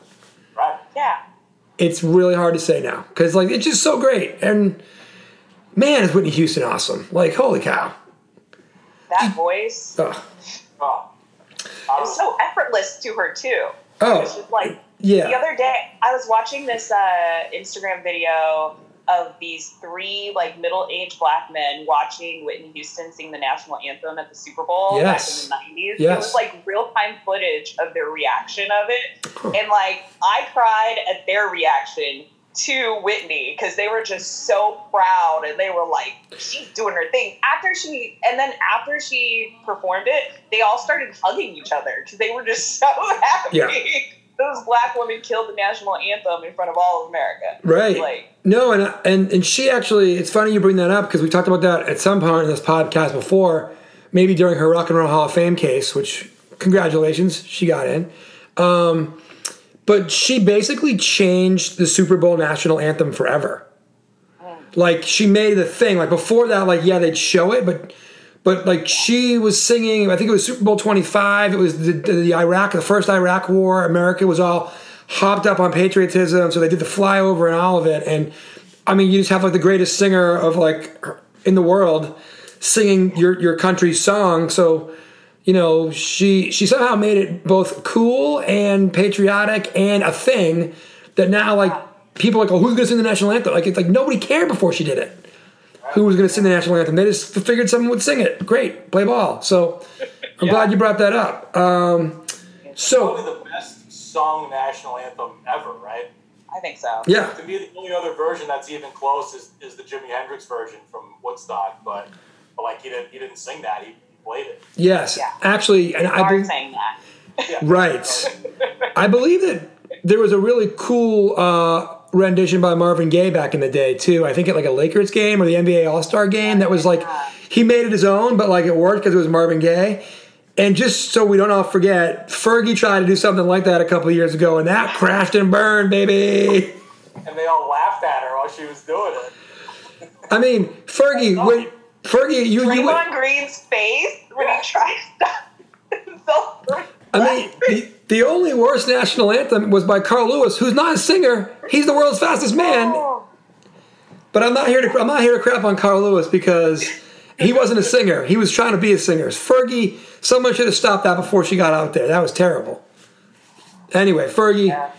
Right? Yeah. It's really hard to say now because like it's just so great. And man, is Whitney Houston awesome? Like holy cow. That voice. Oh. I is was, so effortless to her too. Oh just like yeah. The other day, I was watching this uh, Instagram video of these three like middle-aged black men watching Whitney Houston sing the national anthem at the Super Bowl Yes. back in the 90s. It was like real-time footage of their reaction of it. And like I cried at their reaction to Whitney because they were just so proud and they were like, she's doing her thing. After she, and then after she performed it, they all started hugging each other because they were just so happy. Yeah. Those black women killed the national anthem in front of all of America. Right. Like, No, and and and she actually. It's funny you bring that up because we talked about that at some point in this podcast before, maybe during her Rock and Roll Hall of Fame case, which congratulations, she got in. Um, but she basically changed the Super Bowl national anthem forever. Like she made the thing. Like before that, like yeah, they'd show it, but but like she was singing. I think it was Super Bowl twenty five. It was the, the Iraq, the first Iraq War. America was all hopped up on patriotism, so they did the flyover and all of it. And I mean, you just have like the greatest singer of like in the world singing your your country's song. So you know, she she somehow made it both cool and patriotic and a thing that now like people are like, oh, who's gonna sing the national anthem? Like it's like nobody cared before she did it. Who was gonna sing the national anthem? They just figured someone would sing it. Great, play ball. So I'm glad you brought that up. Um, so Probably the best sung national anthem ever, right? I think so. yeah, To me, the only other version that's even close is, is the Jimi Hendrix version from Woodstock, but, but like he didn't he didn't sing that; he, he played it. yes, Yeah. actually, and I Are be- saying that. Yeah. Right. I believe that there was a really cool uh, rendition by Marvin Gaye back in the day too. I think at like a Lakers game or the NBA All Star game that was like he made it his own, but like it worked because it was Marvin Gaye. And just so we don't all forget, Fergie tried to do something like that a couple of years ago, and that crashed and burned, baby. And they all laughed at her while she was doing it. I mean, Fergie, when, Fergie, you you. Draymond Green's face when he tries to. I mean, the, the only worst national anthem was by Carl Lewis, who's not a singer. He's the world's fastest man. But I'm not here to I'm not here to crap on Carl Lewis because he wasn't a singer. He was trying to be a singer. Fergie, someone should have stopped that before she got out there. That was terrible. Anyway, Fergie,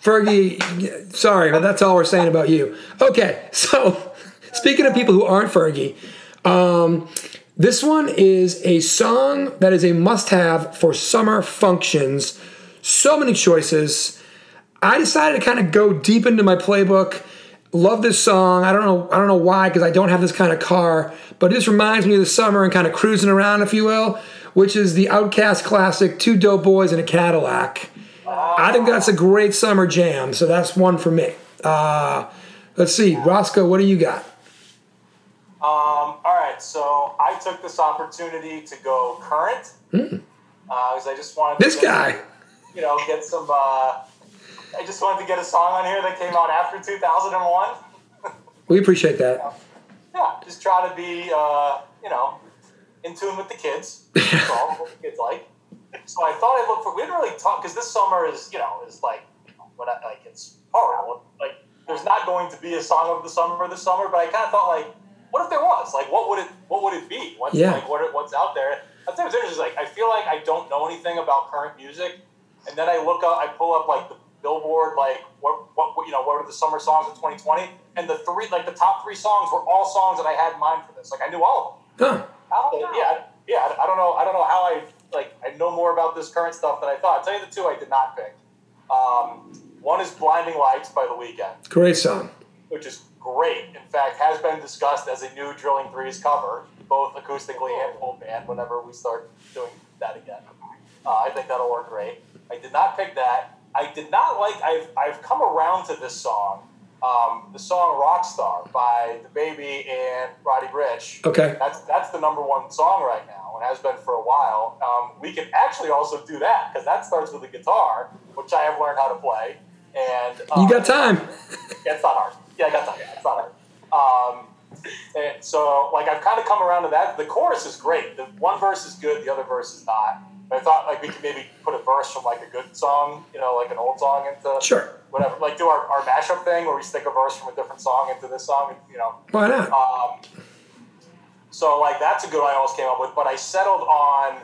Fergie, sorry, but that's all we're saying about you. Okay, so speaking of people who aren't Fergie, um, this one is a song that is a must-have for summer functions. So many choices. I decided to kind of go deep into my playbook. Love this song. I don't know. I don't know why because I don't have this kind of car, but it just reminds me of the summer and kind of cruising around, if you will. Which is the Outkast classic, Two Dope Boys in a Cadillac. I think that's a great summer jam. So that's one for me. Uh, let's see, Roscoe. What do you got? Um, right, so I took this opportunity to go current because I just wanted Hmm. This to get guy. you know, get some. Uh, I just wanted to get a song on here that came out after 2001. We appreciate that. Yeah, just try to be, uh, you know, in tune with the kids. That's all what the kids like. So I thought I'd look for. We didn't really talk because this summer is, you know, is like, what I, like it's horrible. Like, there's not going to be a song of the summer this summer. But I kind of thought, like, what if there was? Like, what would it? What would it be? What's Yeah. like what, what's out there? I think it's interesting. Like, I feel like I don't know anything about current music, and then I look up, I pull up like the Billboard, like what, what, what you know, what are the summer songs of 2020? And the three, like the top three songs were all songs that I had in mind for this. Like, I knew all of them. Huh. Oh, So, yeah, yeah. I- I don't know. I don't know how I like. I know more about this current stuff than I thought. I'll tell you the two I did not pick. Um, one is "Blinding Lights" by The Weeknd, Great song. which is great. In fact, has been discussed as a new Drilling Threes cover, both acoustically and full band. Whenever we start doing that again, uh, I think that'll work great. I did not pick that. I did not like. I've I've come around to this song. Um, the song "Rockstar" by DaBaby and Roddy Ricch. Okay. That's that's the number one song right now, and has been for a while. Um, we can actually also do that because that starts with a guitar, which I have learned how to play. And uh, You got time. Yeah, it's not hard. Yeah, I got time. Yeah, it's not. Um, and so, like, I've kind of come around to that. The chorus is great. The one verse is good, the other verse is not. But I thought like we could maybe put a verse from like a good song, you know, like an old song into Sure. whatever. Like do our, our mashup thing where we stick a verse from a different song into this song, and, you know. Why not? Um, so like that's a good one I almost came up with, but I settled on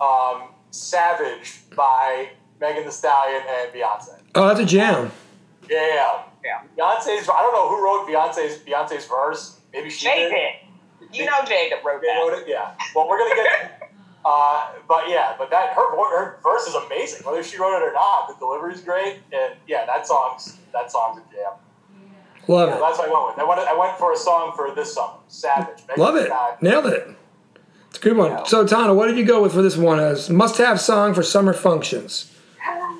um, "Savage" by Megan Thee Stallion and Beyonce. Oh, that's a jam. Yeah, Yeah. Beyonce's. I don't know who wrote Beyonce's Beyonce's verse. Maybe she Jay did. did. You know Jay that wrote They that. wrote it. Yeah. Well, we're gonna get. Uh, but yeah, but that her her verse is amazing. Whether she wrote it or not, the delivery's great, and yeah, that song's that song's a jam. Love So it. that's what I went with. I went, I went for a song for this summer, Savage. Megan Love Thee it. Stallion. Nailed it. It's a good one. So, Tana, what did you go with for this one as must-have song for summer functions?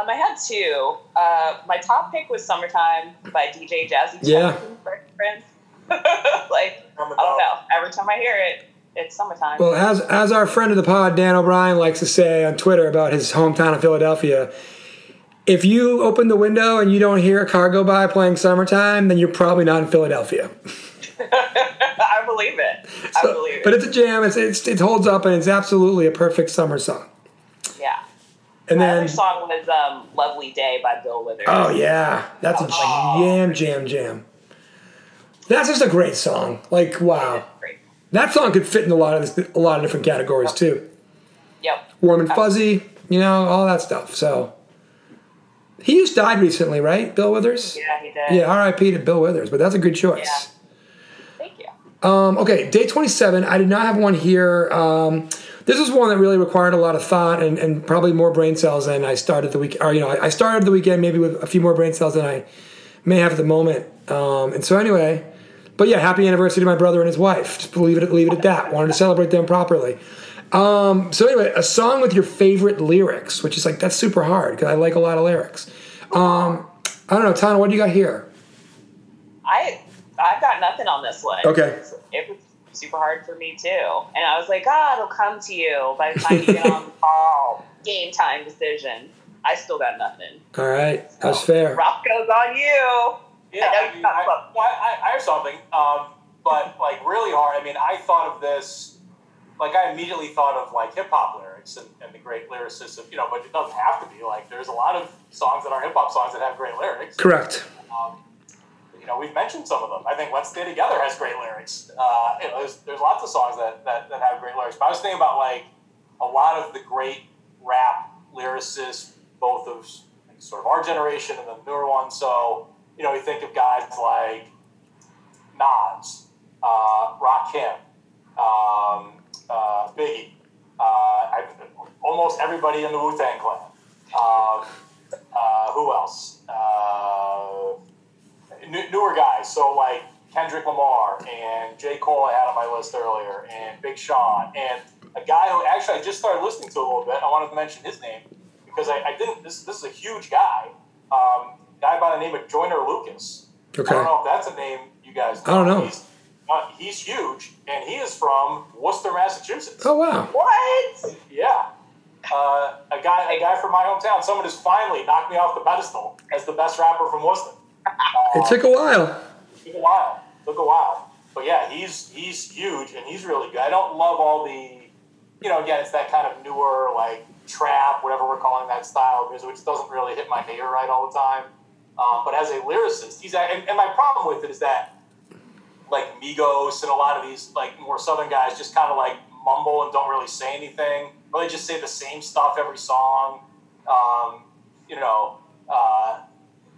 Um, I had two. Uh, my top pick was "Summertime" by DJ Jazzy Yeah. Jeff and Friends. like I don't know. Every time I hear it, it's summertime. Well, as as our friend of the pod, Dan O'Brien, likes to say on Twitter about his hometown of Philadelphia, if you open the window and you don't hear a car go by playing "Summertime," then you're probably not in Philadelphia. I believe it. I So- believe it. but it's a jam. It's, it's it holds up, and it's absolutely a perfect summer song. yeah. And My then, other song was um, "Lovely Day" by Bill Withers. oh yeah, that's a jam, jam, jam. That's just a great song. Like wow, Great. that song could fit in a lot of this, a lot of different categories too. Yep. Warm and fuzzy, you know, all that stuff. So he just died recently, right? Bill Withers. Yeah, he did. Yeah, R.I.P. to Bill Withers, but that's a good choice. Yeah. Thank you. Um, okay, day 27. I did not have one here. Um, this is one that really required a lot of thought and, and probably more brain cells than I started the week. Or you know, I, I started the weekend maybe with a few more brain cells than I may have at the moment. Um, and so anyway, but yeah, happy anniversary to my brother and his wife. Just leave it leave it at that. Wanted to celebrate them properly. Um, so anyway, a song with your favorite lyrics, which is like that's super hard because I like a lot of lyrics. Um, I don't know, Tana, what do you got here? I I've got nothing on this one. Okay. It was super hard for me too, and I was like, ah, it'll come to you by the time you get on the call. Game time decision. I still got nothing. All right, that's fair. Roscoe's on you. Yeah, I I, mean, I, well, I, I have something, um, but like really hard. I mean, I thought of this, like I immediately thought of like hip hop lyrics and, and the great lyricists of you know, but it doesn't have to be. Like, there's a lot of songs that are hip hop songs that have great lyrics. Correct. Um, you know, we've mentioned some of them. I think "Let's Stay Together" has great lyrics. Uh, you know, there's there's lots of songs that, that that have great lyrics. But I was thinking about like a lot of the great rap lyricists, both of like, sort of our generation and the newer ones. So you know, you think of guys like Nas, uh, Rakim, um, uh, Biggie, uh, almost everybody in the Wu Tang Clan. Um, uh, who else? New- newer guys. So like Kendrick Lamar and J. Cole I had on my list earlier, and Big Sean, and a guy who actually I just started listening to a little bit. I wanted to mention his name because I, I didn't. This this is a huge guy. Um, guy by the name of Joyner Lucas. Okay. I don't know if that's a name you guys. Know. I don't know. He's, uh, he's huge, and he is from Worcester, Massachusetts. Oh wow. What? Yeah. Uh, a guy, a guy from my hometown. Someone has finally knocked me off the pedestal as the best rapper from Worcester. It took a while. took a while. Took a while. But yeah, he's he's huge and he's really good. I don't love all the, you know, again, it's that kind of newer like trap, whatever we're calling that style of music, which doesn't really hit my ear right all the time. Um, but as a lyricist, he's and, and my problem with it is that like Migos and a lot of these like more southern guys just kind of like mumble and don't really say anything, or they just say the same stuff every song. Um, you know, uh,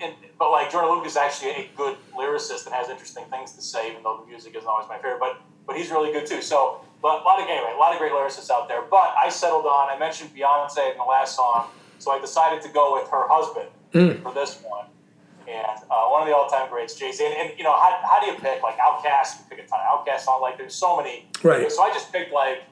and, but like Joyner Lucas is actually a good lyricist and has interesting things to say, even though the music isn't always my favorite. But but he's really good too. So but a lot of anyway, a lot of great lyricists out there. But I settled on. I mentioned Beyonce in the last song, so I decided to go with her husband for this one. And uh, one of the all-time greats, Jay Z. And, and you know, how, how do you pick like Outkast? You pick a ton of Outkast songs. Like there's so many. Right. So I just picked like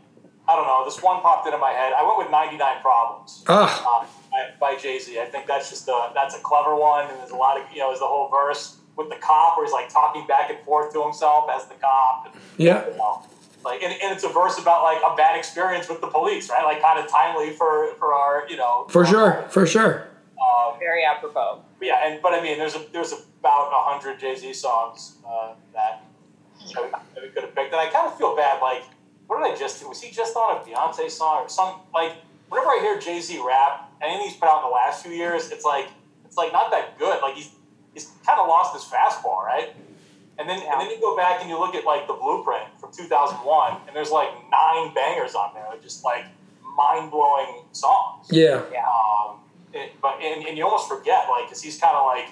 I don't know. This one popped into my head. I went with 99 Problems Ah, um, by, by Jay Z. I think that's just a that's a clever one, and there's a lot of you know, there's the whole verse with the cop where he's like talking back and forth to himself as the cop. And, yeah. you know, like, and, and it's a verse about like a bad experience with the police, right? Like, kind of timely for for our you know For sure. For sure. Um, Very apropos. but yeah, and but I mean, there's a there's about a hundred Jay Z songs uh, that that we, that we could have picked, and I kind of feel bad. Like, what did I just do? Was he just on a Beyonce song or some? Like, whenever I hear Jay Z rap, anything he's put out in the last few years, it's like it's like not that good. Like he's he's kind of lost his fastball, right? And then and then you go back and you look at like the Blueprint from 2001, and there's like nine bangers on there, just like mind blowing songs. Yeah. Yeah. Um, it, but and, and you almost forget, like, because he's kind of like,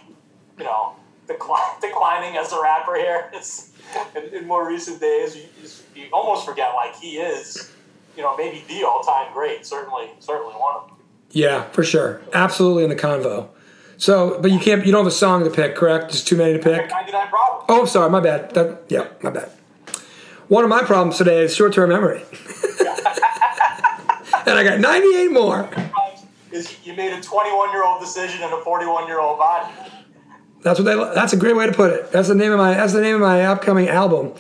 you know, decli- declining as a rapper here. It's in, in more recent days, you, just, you almost forget, like, he is, you know, maybe the all-time great. Certainly, certainly one of them. Yeah, for sure. Absolutely in the convo. So, but you can't, you don't have a song to pick, correct? Just too many to pick? 99 problems. Oh, I'm sorry. My bad. That, yeah, my bad. One of my problems today is short term memory. and I got 98 more. Is you made a 21-year-old decision in a 41-year-old body. That's what they. That's a great way to put it. That's the name of my. That's the name of my upcoming album,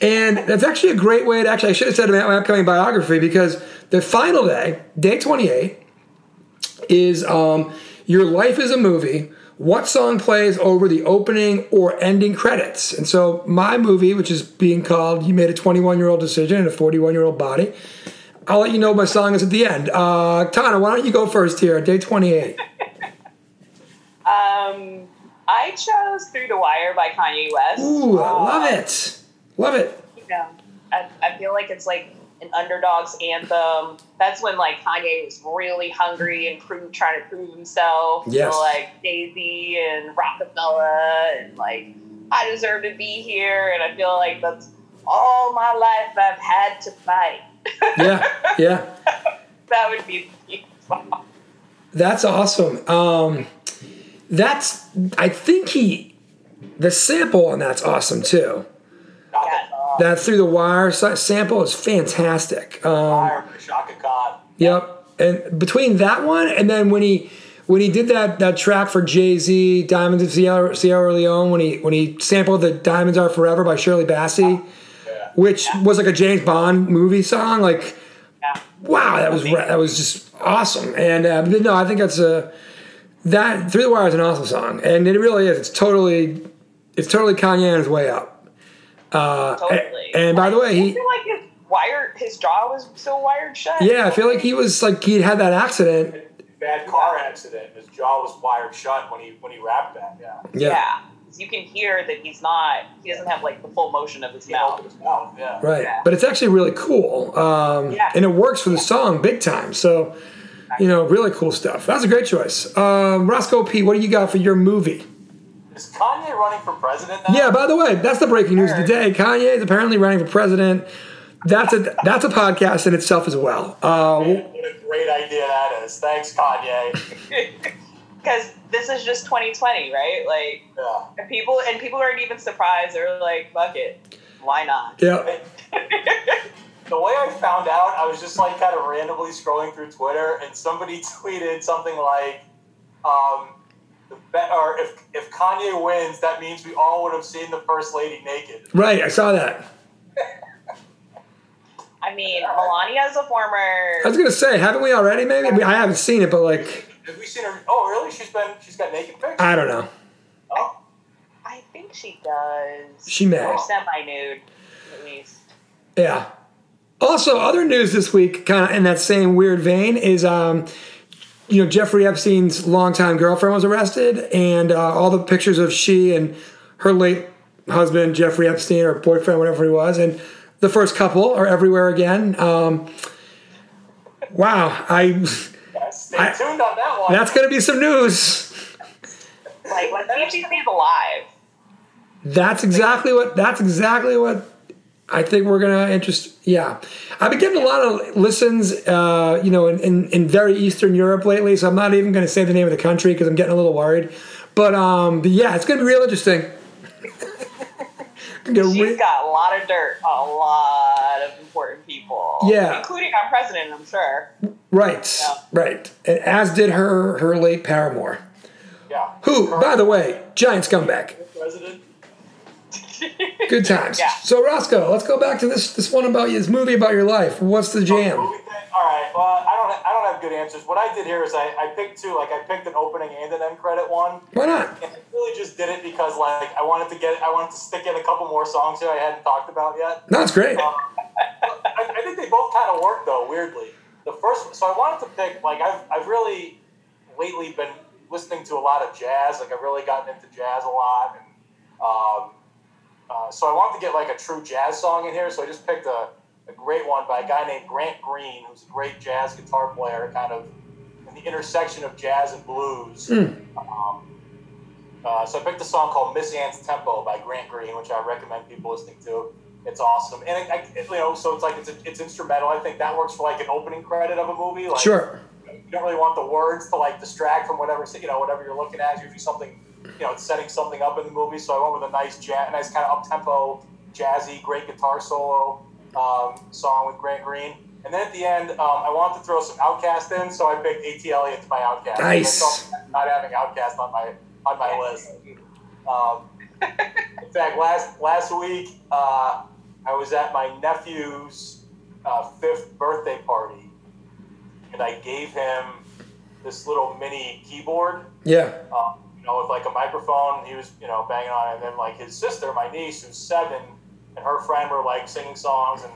and that's actually a great way to. Actually, I should have said my upcoming biography because the final day, day twenty eight, is um, Your life is a movie. What song plays over the opening or ending credits? And so, my movie, which is being called You Made a 21 Year Old Decision in a 41 Year Old Body, I'll let you know my song is at the end. Uh, Tana, why don't you go first here, day 28? Um, I chose Through the Wire by Kanye West. Ooh, I Uh, love it. Love it. you know, I, I feel like it's like an underdog's anthem. That's when like Kanye was really hungry and prove, trying to prove himself Yes. to like Jay Z and Roc-A-Fella and like I deserve to be here. And I feel like that's all my life I've had to fight. Yeah, yeah. that would be the song. That's awesome. Um, that's, I think he, the sample on that's awesome too. Chaka That Through the Wire sample is fantastic. Um, Fire by Chaka Khan. Yep. And between that one and then when he when he did that that track for Jay Z, Diamonds of Sierra, Sierra Leone, when he when he sampled the Diamonds Are Forever by Shirley Bassey, Yeah. which was like a James Bond movie song, like Yeah. wow, that was ra- that was just awesome. And uh, but no, I think that's a that Through the Wire is an awesome song, and it really is. It's totally it's totally Kanye on his way up. Uh, Totally. and by the way, I he feel like his wire, his jaw was still wired shut. yeah, I feel like he was like he had that accident. Bad car accident. His jaw was wired shut when he when he rapped that. Yeah. Yeah. Yeah. You can hear that he's not, he doesn't have like the full motion of his He mouth. his mouth. Yeah. Right, Yeah. but it's actually really cool, um, Yeah. and it works for the song big time. So, you know, really cool stuff. That's a great choice. Um, Roscoe P, what do you got for your movie? Is Kanye running for president now? Yeah, by the way, that's the breaking news of the day. Kanye is apparently running for president. That's a that's a podcast in itself as well. Uh, What a great idea that is. Thanks, Kanye. Because this is just 2020, right? Like, Yeah. and people, and people aren't even surprised. They're like, fuck it. Why not? yeah, The way I found out, I was just like kind of randomly scrolling through Twitter, and somebody tweeted something like, um, the be- or if if Kanye wins, that means we all would have seen the first lady naked. right. I saw that. I mean, Melania's a former. I was gonna say, haven't we already? Maybe I, mean, I haven't seen it, but like, Have we seen her? Oh, really? She's been she's got naked pics. I don't know. Oh, I think she does. She may. Or semi nude, at least. Yeah. Also, other news this week, kind of in that same weird vein, is um, you know Jeffrey Epstein's longtime girlfriend was arrested, and uh, all the pictures of she and her late husband Jeffrey Epstein or boyfriend, whatever he was, and the first couple are everywhere again. Um, wow, I stay I- tuned on that one. that's going to be some news. Like, let's see if stays alive. That's exactly what. That's exactly what I think we're gonna interest. Yeah, I've been getting a lot of listens, uh, you know, in, in, in very Eastern Europe lately. So I'm not even gonna say the name of the country because I'm getting a little worried. But um, but yeah, it's gonna be real interesting. She's re- got a lot of dirt a lot of important people. Yeah. Including our president, I'm sure. right, Yeah. right, and as did her her late paramour, yeah. who, by the way, giant scumbag. president. Good times. Yeah. So Roscoe, let's go back to this this one about you, this movie about your life. What's the jam? Thing? All right. Well, I don't. I don't have good answers. What I did here is I, I picked two. Like I picked an opening and an end credit one. Why not? And I really just did it because like I wanted to get. I wanted to stick in a couple more songs here I hadn't talked about yet. No, it's great. Um, I, I think they both kind of work though. Weirdly, the first. So I wanted to pick. Like I've I've really lately been listening to a lot of jazz. Like I've really gotten into jazz a lot, and um, uh, so I wanted to get like a true jazz song in here. So I just picked a, a great one by a guy named Grant Green, who's a great jazz guitar player, kind of in the intersection of jazz and blues. Um, uh, so I picked a song called Miss Ann's Tempo by Grant Green, which I recommend people listening to. It's awesome, and it, it- you know, so it's like it's, it's instrumental. I think that works for like an opening credit of a movie. Like, Sure. You don't really want the words to like distract from whatever you know whatever you're looking at. Usually something you know it's setting something up in the movie. So I went with a nice jazz, nice kind of up tempo, jazzy, great guitar solo um, song with Grant Green. And then at the end, um, I wanted to throw some Outkast in, so I picked ATLiens by Outkast. Nice. Not having Outkast on my on my list. Um, in fact, last last week uh, I was at my nephew's uh, fifth birthday party, and I gave him this little mini keyboard, Yeah. um, you know, with like a microphone. He was, you know, banging on it. And then like his sister, my niece, who's seven, and her friend were like singing songs and,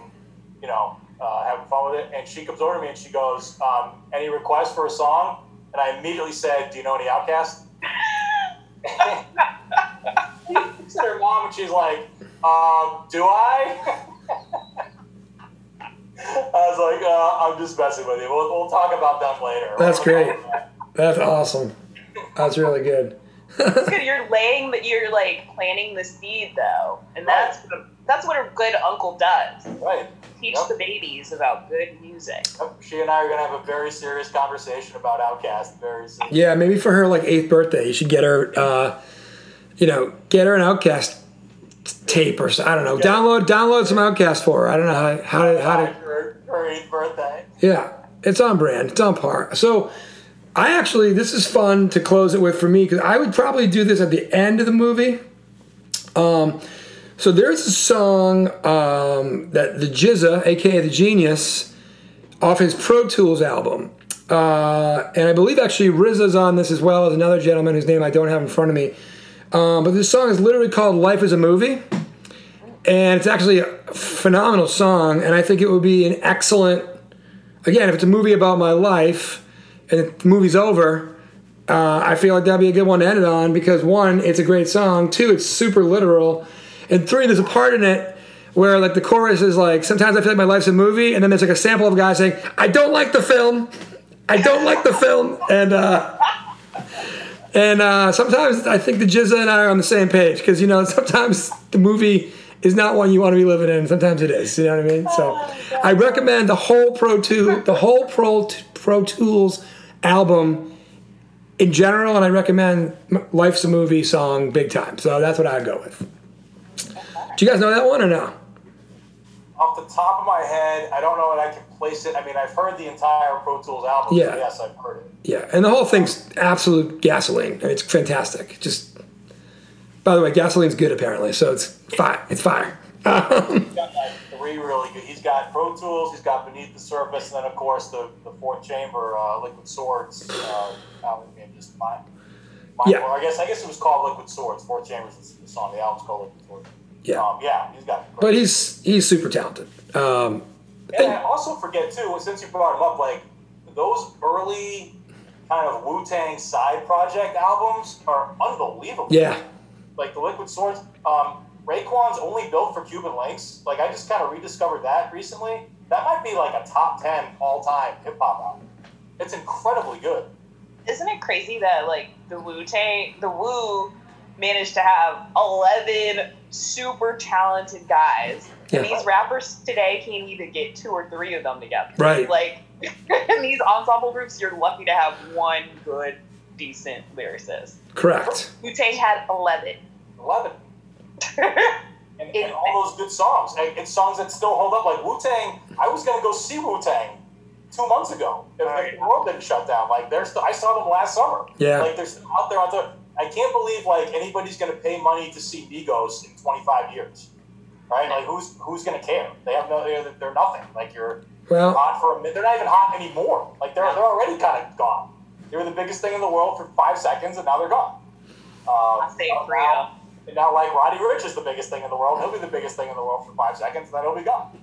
you know, uh, having fun with it. And she comes over to me and she goes, um, "Any requests for a song?" And I immediately said, "Do you know any Outkast?" she looks at her mom and she's like, um, "Do I?" I was like, uh, "I'm just messing with you. We'll, we'll talk about them later." That's great. That's awesome. That's really good. It's good. You're laying that you're like planting the seed though, and that's what a, that's what a good uncle does. Right. Teach Yep. the babies about good music. She and I are gonna have a very serious conversation about Outkast very soon. Yeah, maybe for her like eighth birthday, you should get her, uh, you know, get her an Outkast tape or so, I don't know. Yeah. Download download some Outkast for her. I don't know how how to, how to her, her eighth birthday. Yeah, it's on brand. It's on par. So, I actually this is fun to close it with for me because I would probably do this at the end of the movie. Um, so there's a song um, that the GZA, aka the Genius, off his Pro Tools album, uh, and I believe actually RZA's on this as well as another gentleman whose name I don't have in front of me. Um, but this song is literally called "Life Is a Movie." and it's actually a phenomenal song and i think it would be an excellent again if it's a movie about my life and the movie's over uh, i feel like that'd be a good one to end it on because one it's a great song two it's super literal and three there's a part in it where like the chorus is like sometimes i feel like my life's a movie and then there's like a sample of a guy saying i don't like the film i don't like the film and uh and uh, sometimes I think the GZA and I are on the same page because you know sometimes the movie is not one you want to be living in. Sometimes it is. You know what I mean? So I recommend the whole Pro Tool, the whole Pro Pro Tools album in general, and I recommend "Life's a Movie" song big time. So that's what I'd go with. Do you guys know that one or no? Off the top of my head, I don't know that I can place it. I mean, I've heard the entire Pro Tools album. Yeah. So yes, I've heard it. Yeah, and the whole thing's absolute gasoline. I mean, it's fantastic. Just by the way, gasoline's good apparently, so it's fire. It's fire. He's got like three really good. He's got Pro Tools. He's got Beneath the Surface, and then of course the the Fourth Chamber uh, Liquid Swords uh, album. And just my, my Yeah. I guess I guess it was called Liquid Swords. Fourth Chambers is the song. The album's called Liquid Swords. Yeah. Um, yeah, he's got. But he's he's super talented. Um, And I also forget too, since you brought him up, like those early kind of Wu Tang side project albums are unbelievable. yeah, Like the Liquid Swords. Um, Raekwon's only built for Cuban Linx. Like I just kind of rediscovered that recently. That might be like a top ten all time hip hop album. It's incredibly good. Isn't it crazy that like the Wu Tang, the Wu managed to have eleven super talented guys, and Yeah. these rappers today can't even get two or three of them together. Right. Like in these ensemble groups, you're lucky to have one good, decent lyricist. correct. Wu Tang had eleven. Eleven. And, and all those good songs. And it's songs that still hold up. Like Wu Tang, I was gonna go see Wu Tang two months ago if, if the world didn't shut down. Like they're still, I saw them last summer. Yeah. Like they're still out there out there. I can't believe like anybody's gonna pay money to see Migos in 25 years. Right? Like who's who's gonna care? They have no. They're, they're nothing. Like you're Well, hot for a minute. They're not even hot anymore. Like they're they're already kind of gone. They were the biggest thing in the world for five seconds, and now they're gone. Um, I say now- and now, like Roddy Ricch is the biggest thing in the world. He'll be the biggest thing in the world for five seconds, and then he'll be gone.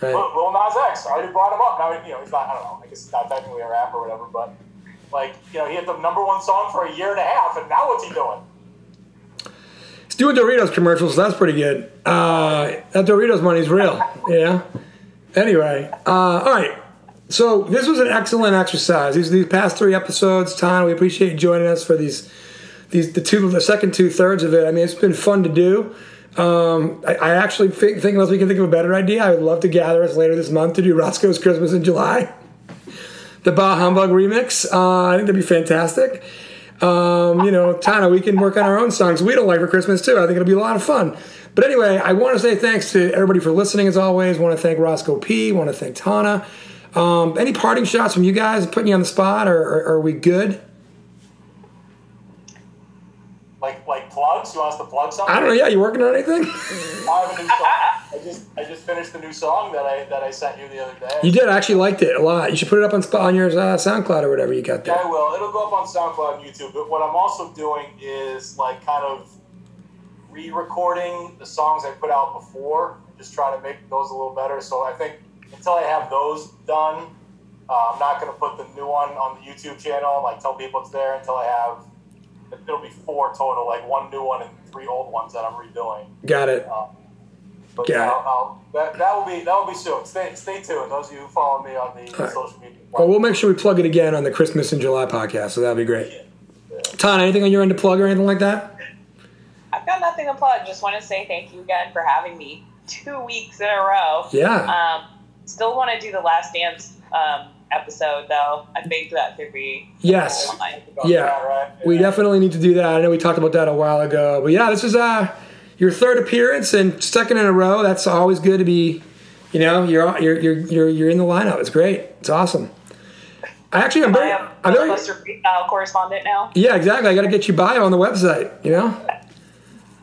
right. Lil, Lil Nas X, I already brought him up. Now, you know, he's not. I don't know. I guess he's not technically a rapper or whatever, but like, you know, he had the number one song for a year and a half, and now what's he doing? He's doing Doritos commercials. That's pretty good. Uh, that Doritos money's real. Yeah. Anyway, uh, all right. So this was an excellent exercise. These these past three episodes, Ton, we appreciate you joining us for these these the two the second two thirds of it. I mean, it's been fun to do. Um, I, I actually think, think unless we can think of a better idea, I would love to gather us later this month to do Roscoe's Christmas in July, the Bah Humbug remix. Uh, I think that'd be fantastic. Um, you know, Tana, we can work on our own songs we don't like for Christmas too. I think it'll be a lot of fun. But anyway, I want to say thanks to everybody for listening as always. want to thank Roscoe P. want to thank Tana. Um, any parting shots from you guys? Putting you on the spot, or, or, are we good? Like, like plugs? You want us to plug something? I don't know. Yeah, you working on anything? I have a new song. I just I just finished the new song that I that I sent you the other day. You did. I actually liked it a lot. You should put it up on on your uh, SoundCloud or whatever you got Yeah, there. I will. It'll go up on SoundCloud and YouTube. But what I'm also doing is like kind of re-recording the songs I put out before, just trying to make those a little better. So I think until I have those done, uh, I'm not going to put the new one on the YouTube channel. Like tell people it's there until I have. It'll be four total, like one new one and three old ones that I'm redoing. Got it. But Got it. I'll, I'll, that, that will be that will be soon. Stay stay tuned. Those of you who follow me on the right. social media. Well, we'll make sure we plug it again on the Christmas in July podcast, so that'll be great. Ton, anything on your end to plug or anything like that? I've got nothing to plug. Just want to say thank you again for having me two weeks in a row. Yeah. Um, still want to do the Last Dance um, episode though. I think that could be Yes. fun. Yeah. right? We definitely need to do that. I know we talked about that a while ago, but yeah, this is uh your third appearance and second in a row. That's always good to be. You know, you're you're you're you're, you're in the lineup. It's great. It's awesome. I actually, I'm I very, am I'm very, correspondent now. yeah, exactly. I got to get you bio on the website. You know,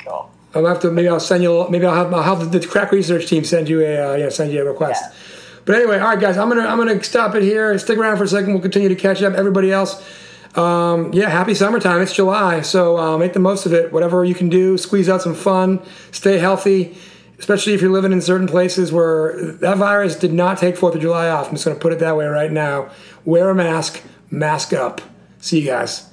Cool. I'll have to maybe I'll send you. a- Maybe I'll have I'll have the crack research team send you a uh, yeah send you a request. Yeah. But anyway, all right, guys, I'm gonna I'm gonna stop it here. Stick around for a second. We'll continue to catch up. Everybody else, um, yeah, happy summertime. It's July, so uh, make the most of it. Whatever you can do, squeeze out some fun. Stay healthy, especially if you're living in certain places where that virus did not take Fourth of July off. I'm just gonna put it that way right now. Wear a mask. Mask up. See you guys.